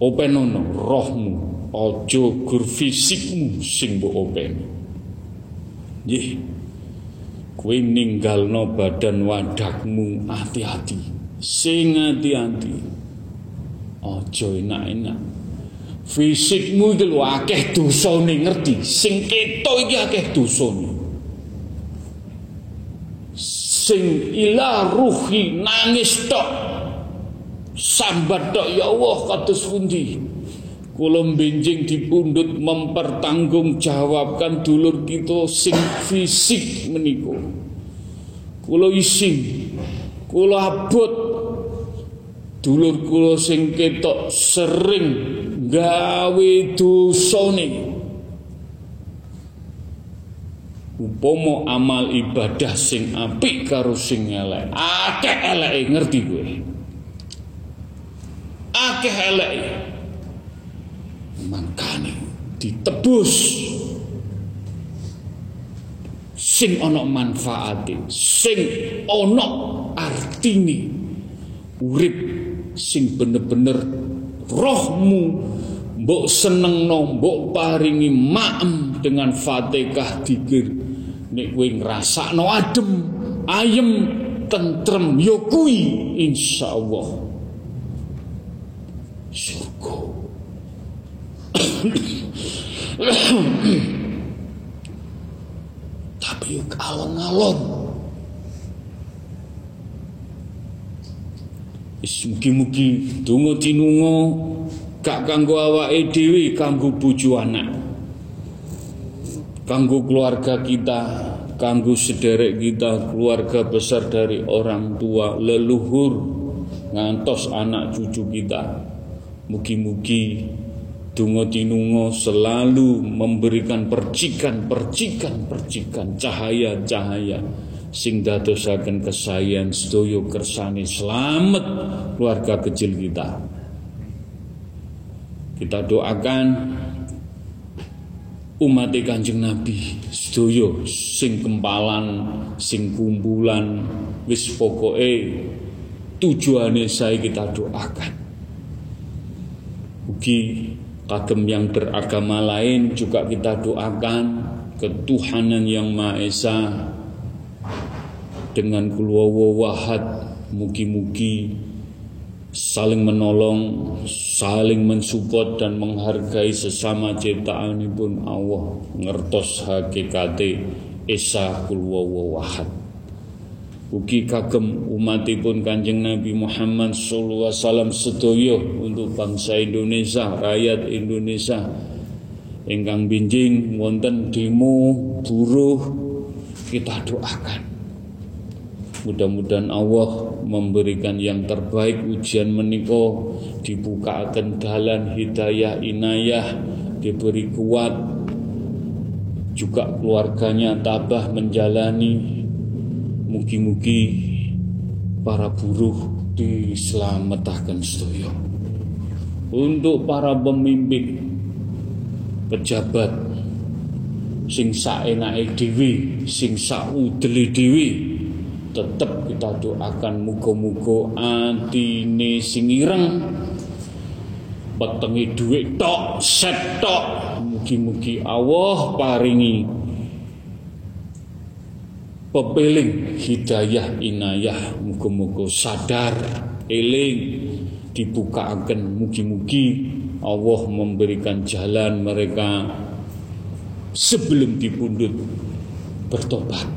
Openono rohmu ojo gur fisikmu sing mbok open Kue ninggalno badan wadakmu hati-hati. Sing hati-hati. Ojo enak-enak. Fisikmu itu lho akeh dosane ngerti? Sing keto iki akeh dosane. Sing ila ruhi nangis tok. Sambat tok ya Allah kados pundi Kula benjing dipundhut mempertanggungjawabkan dulur kita sing fisik menika. Kula isin, kula abot dulur kula sing ketok sering gawe dosane. Upomo amal ibadah sing apik karo sing elek, akeh eleke ngerti kowe. Akeh eleke mangkane ditebus. Sing ana manfaate sing ana artine. Urip sing bener-bener rohmu mbok senengno mbok paringi maem dengan Fatihah dikir. Nek kowe ngrasakno adem ayem tentrem yo kuwi insyaallah syukur Tapi yuk alon-alon. Mugi-mugi donga tinunga gak kanggo awake dhewe, kanggo bojo anak. Kanggo keluarga kita, kanggo sederek kita, keluarga besar dari orang tua, leluhur, ngantos anak cucu kita. Mugi-mugi Dungo tinungo selalu memberikan percikan-percikan-percikan cahaya-cahaya sing dadosaken kesayan sedaya kersane selamat keluarga kecil kita. Kita doakan umat Kanjeng Nabi sedaya sing kempalan, sing kumpulan wis pokoke tujuane saya kita doakan. Ugi kagem yang beragama lain juga kita doakan ketuhanan yang Maha Esa dengan kulwawa wahad mugi-mugi saling menolong, saling mensupport dan menghargai sesama ciptaan pun Allah ngertos hakikate Esa kulwawa wahad. Ugi kagem umatipun Kanjeng Nabi Muhammad sallallahu alaihi untuk bangsa Indonesia, rakyat Indonesia ingkang binjing wonten demo buruh kita doakan. Mudah-mudahan Allah memberikan yang terbaik ujian meniko dibukakan dalan hidayah inayah diberi kuat juga keluarganya tabah menjalani Mugi-mugi para buruh diselamatkan sedaya. Untuk para pemimpin pejabat sing saenake dhewe, sing saudele dhewe tetap kita doakan muga-muga antine sing ireng petengi duit tok set tok mugi-mugi Allah paringi pepeling hidayah inayah muga-muga sadar eling akan mugi-mugi. Allah memberikan jalan mereka sebelum dipundut bertobat.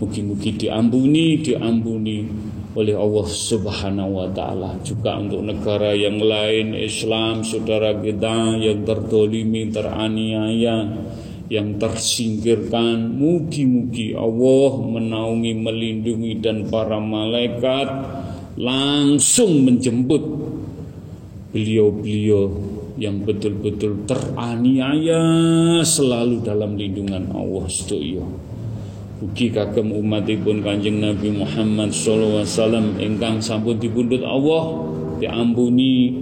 Mugi-mugi diampuni diampuni oleh Allah Subhanahu wa taala. Juga untuk negara yang lain Islam saudara kita yang terdolimi teraniaya yang tersingkirkan mugi-mugi Allah menaungi melindungi dan para malaikat langsung menjemput beliau-beliau yang betul-betul teraniaya selalu dalam lindungan Allah sedoyo. Ugi kagem umatipun Kanjeng Nabi Muhammad sallallahu alaihi wasallam ingkang sampun Allah diampuni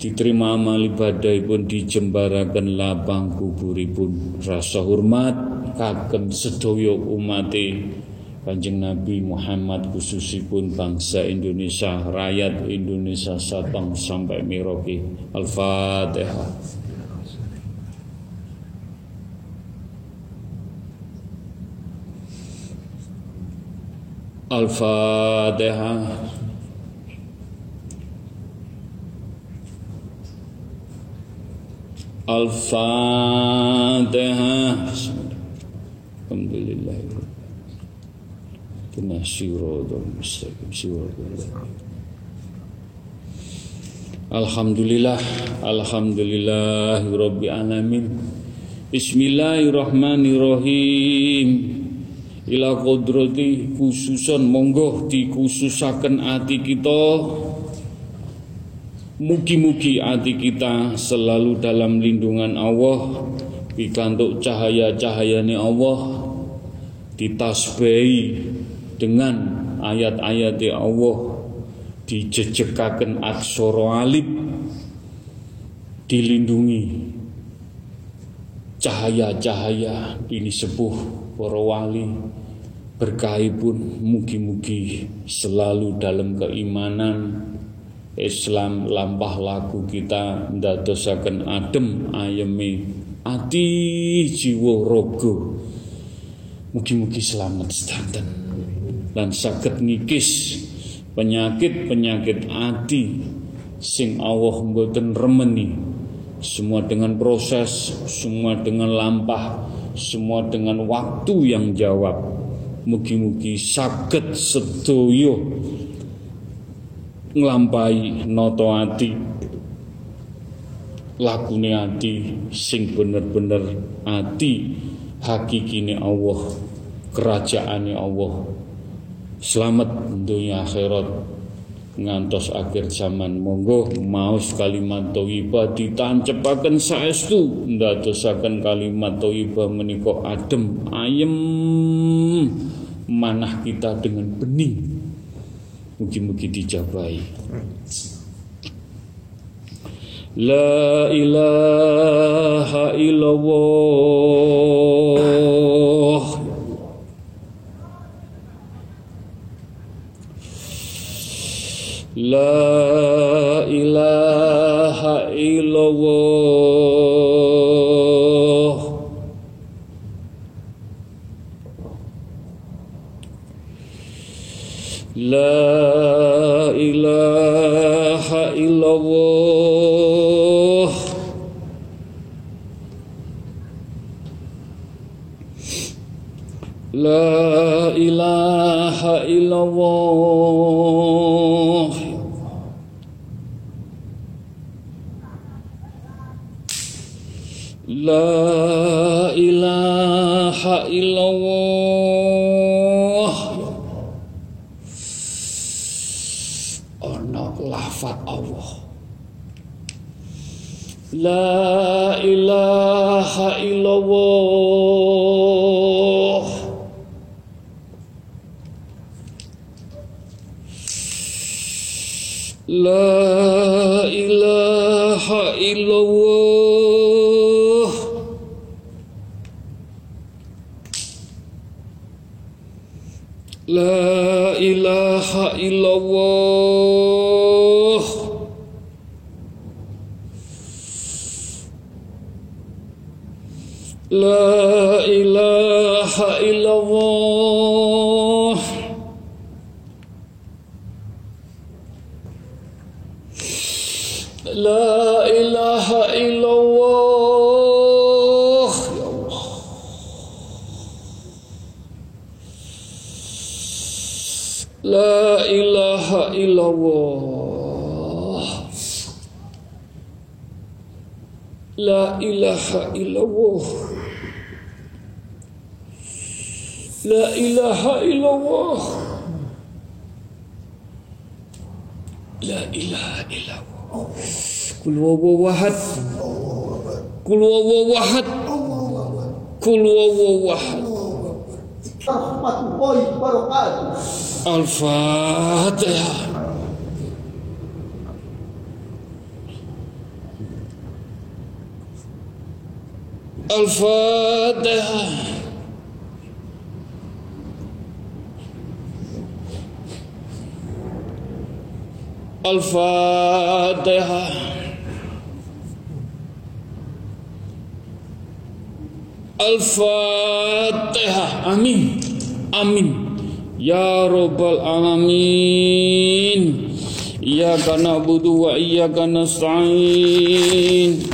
diterima amal ibadah pun dijembarakan lapang kuburipun. Rasa hormat kagem sedaya umate. Kanjeng Nabi Muhammad khususipun bangsa Indonesia rakyat Indonesia Sabang sampai Merauke. Al-Fatihah. Al-Fatihah Al-Fatihah Alhamdulillah. Kena syurodul mustaqim Alhamdulillah Alhamdulillah Rabbi alamin. Bismillahirrahmanirrahim. Ila kodrati khususan monggo dikhususaken ati kita Mugi-mugi hati kita selalu dalam lindungan Allah Pikantuk cahaya-cahayanya Allah Ditasbehi dengan ayat-ayat Allah Dijejekaken aksoro alif Dilindungi. Cahaya-cahaya ini sepuh para wali Berkahi mugi-mugi selalu dalam keimanan Islam lampah laku kita ndadosaken adem ayemi ati jiwa raga. Mugi-mugi selamat sedanten. Lan saged ngikis penyakit-penyakit ati sing Allah mboten remeni. Semua dengan proses semua dengan lampah semua dengan waktu yang jawab. Mugi-mugi saged sedoyo nglampahi noto ati lakune ati sing bener-bener ati hakikine Allah kerajaane Allah. Selamat dunia akhirat. Ngantos akhir zaman. Monggo maus kalimat thayyibah ditancepaken saestu. Ndadosaken kalimat thayyibah menika adem ayem. Manah kita dengan bening Mugi-mugi dijabai. La ilaha illallah La ilaha illallah La ilaha illallah. Ana lafaz Allah. La ilaha illallah La ilaha illallah La ilaha illallah La ilaha illallah Ya Allah La ilaha illallah La ilaha illallah La ilaha illallah La ilaha illallah Kul wawawahad Kul wawawahad Kul wawawahad Rahmatullahi wabarakatuh. Al-Fatihah Al-Fatihah Al-Fatihah Al-Fatihah Amin Amin Ya Rabbal Alamin. Iyaka na'budu wa iyaka nasta'in.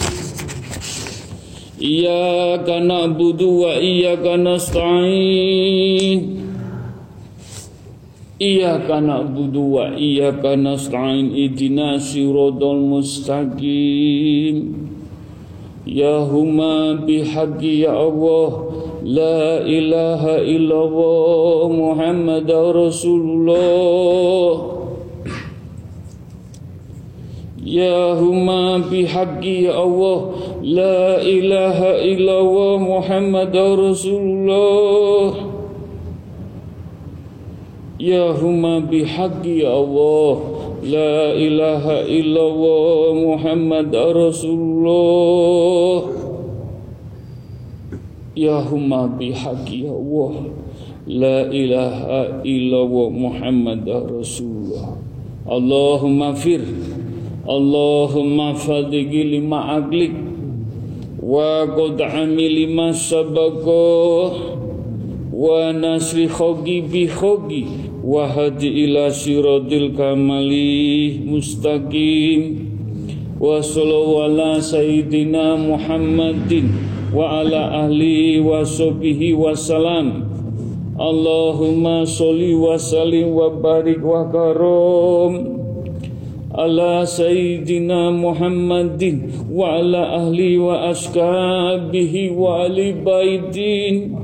Iyaka na'budu wa iyaka nasta'in. Iyaka na'budu wa iyaka nasta'in. Idina siratal mustaqim. Ya huma bihaqi ya Allah La ilaha illallah Muhammad Rasulullah Ya huma bihaqi ya Allah La ilaha illallah Muhammad Rasulullah Ya huma bihaqi ya Allah La ilaha illallah Muhammad Rasulullah Ya huma bihaqi ya Allah. La ilaha illallah Muhammad Rasulullah. Allahumma fir. Allahumma fadigi lima aglik. Wa qad'ami lima sabaqah Wa nasri khogi bi khogi Wa hadi ila siradil kamali mustaqim. Wa sallallahu ala sayyidina Muhammadin Wa ala ahli wa sobihi wa salam. Allahumma sholli wa sallim wa barik wa karom. Ala sayyidina Muhammadin wa ala ahli wa ashabihi wa ali baitin.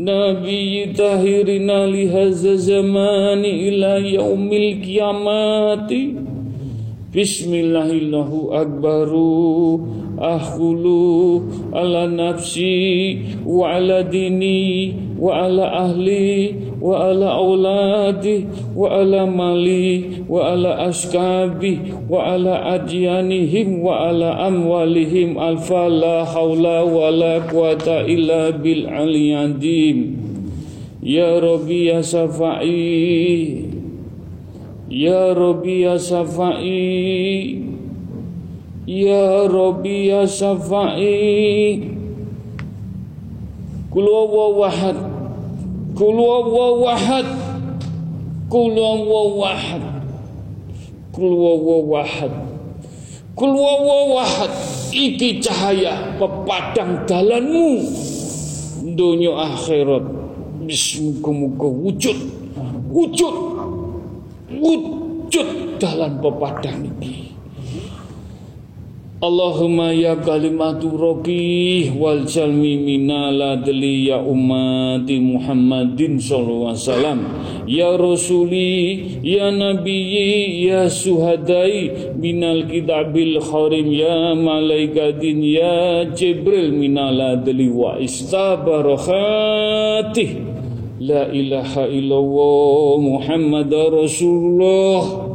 Nabi tahirina li hadza zamani ila yaumil kiamati Bismillahillahu akbaru Akhulu ala nafsi wa ala dini wa ala ahli wa ala auladi wa ala mali wa ala askabi wa ala adyanihim wa ala amwalihim alfa la hawla wa la quwata illa bil aliyadim Ya Rabbi ya Ya ya Ya ya Safai Kul wawahad Kul wawahad Kul wawahad Kul wawahad Kul wawahad Iki cahaya pepadang dalanmu. Dunia akhirat. Muga-muga wujud. Wujud. Wujud dalam pepadang iki Allahumma ya kalimatu rabbi wal jalmi minala deli ya ummati Muhammadin sallallahu alaihi wasallam. Ya rasuli ya nabiyyi ya suhadai minal kitabil kharim ya malaikatin ya jibril minala deli wa istabarakatih. La ilaha illallah Muhammad rasulullah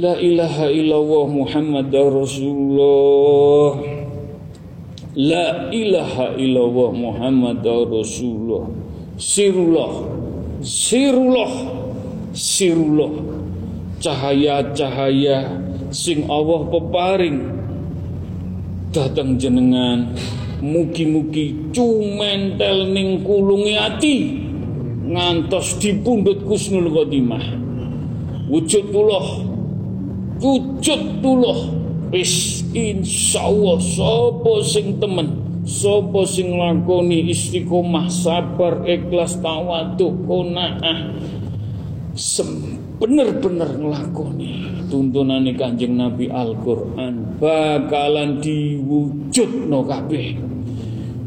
La ilaha illallah Muhammad Rasulullah. La ilaha illallah Muhammad Rasulullah. Sirullah. Sirullah. Sirullah. Cahaya-cahaya Sing Allah peparing. Datang jenengan Mugi-mugi cumentel ning kulungi ati. Ngantos dipundhut Kusnul Khotimah. Wujudullah wujud tullah wis insyaallah sapa sing temen sapa sing lakoni istiqomah sabar ikhlas tawadhu qanaah bener-bener nglakoni tuntunane Kanjeng Nabi Al-Qur'an bakalan diwujudno kabeh.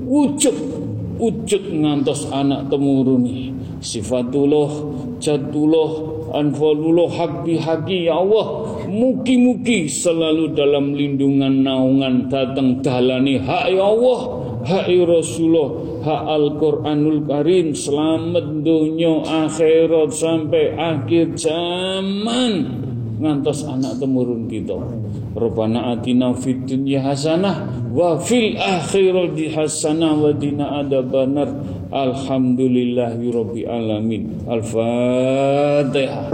Wujud wujud ngantos anak temuruni sifatullah jatullah anfalullah hak bihaki ya Allah. Mugi-mugi selalu dalam lindungan naungan datang dalani. Hak ya Allah, hak ya Rasulullah, hak Al-Quranul Karim, selamat dunia akhirat sampai akhir zaman. Ngantos anak temurun kita. Rabbana atina fid dunya hasanah wa fil akhirati hasanah wa dina adzabannar. Alhamdulillahi alamin. Al-Fatihah.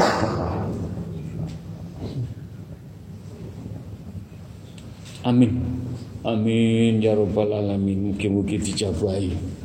Amin. Amin ya rabbal alamin. Mugi-mugi dijabahi.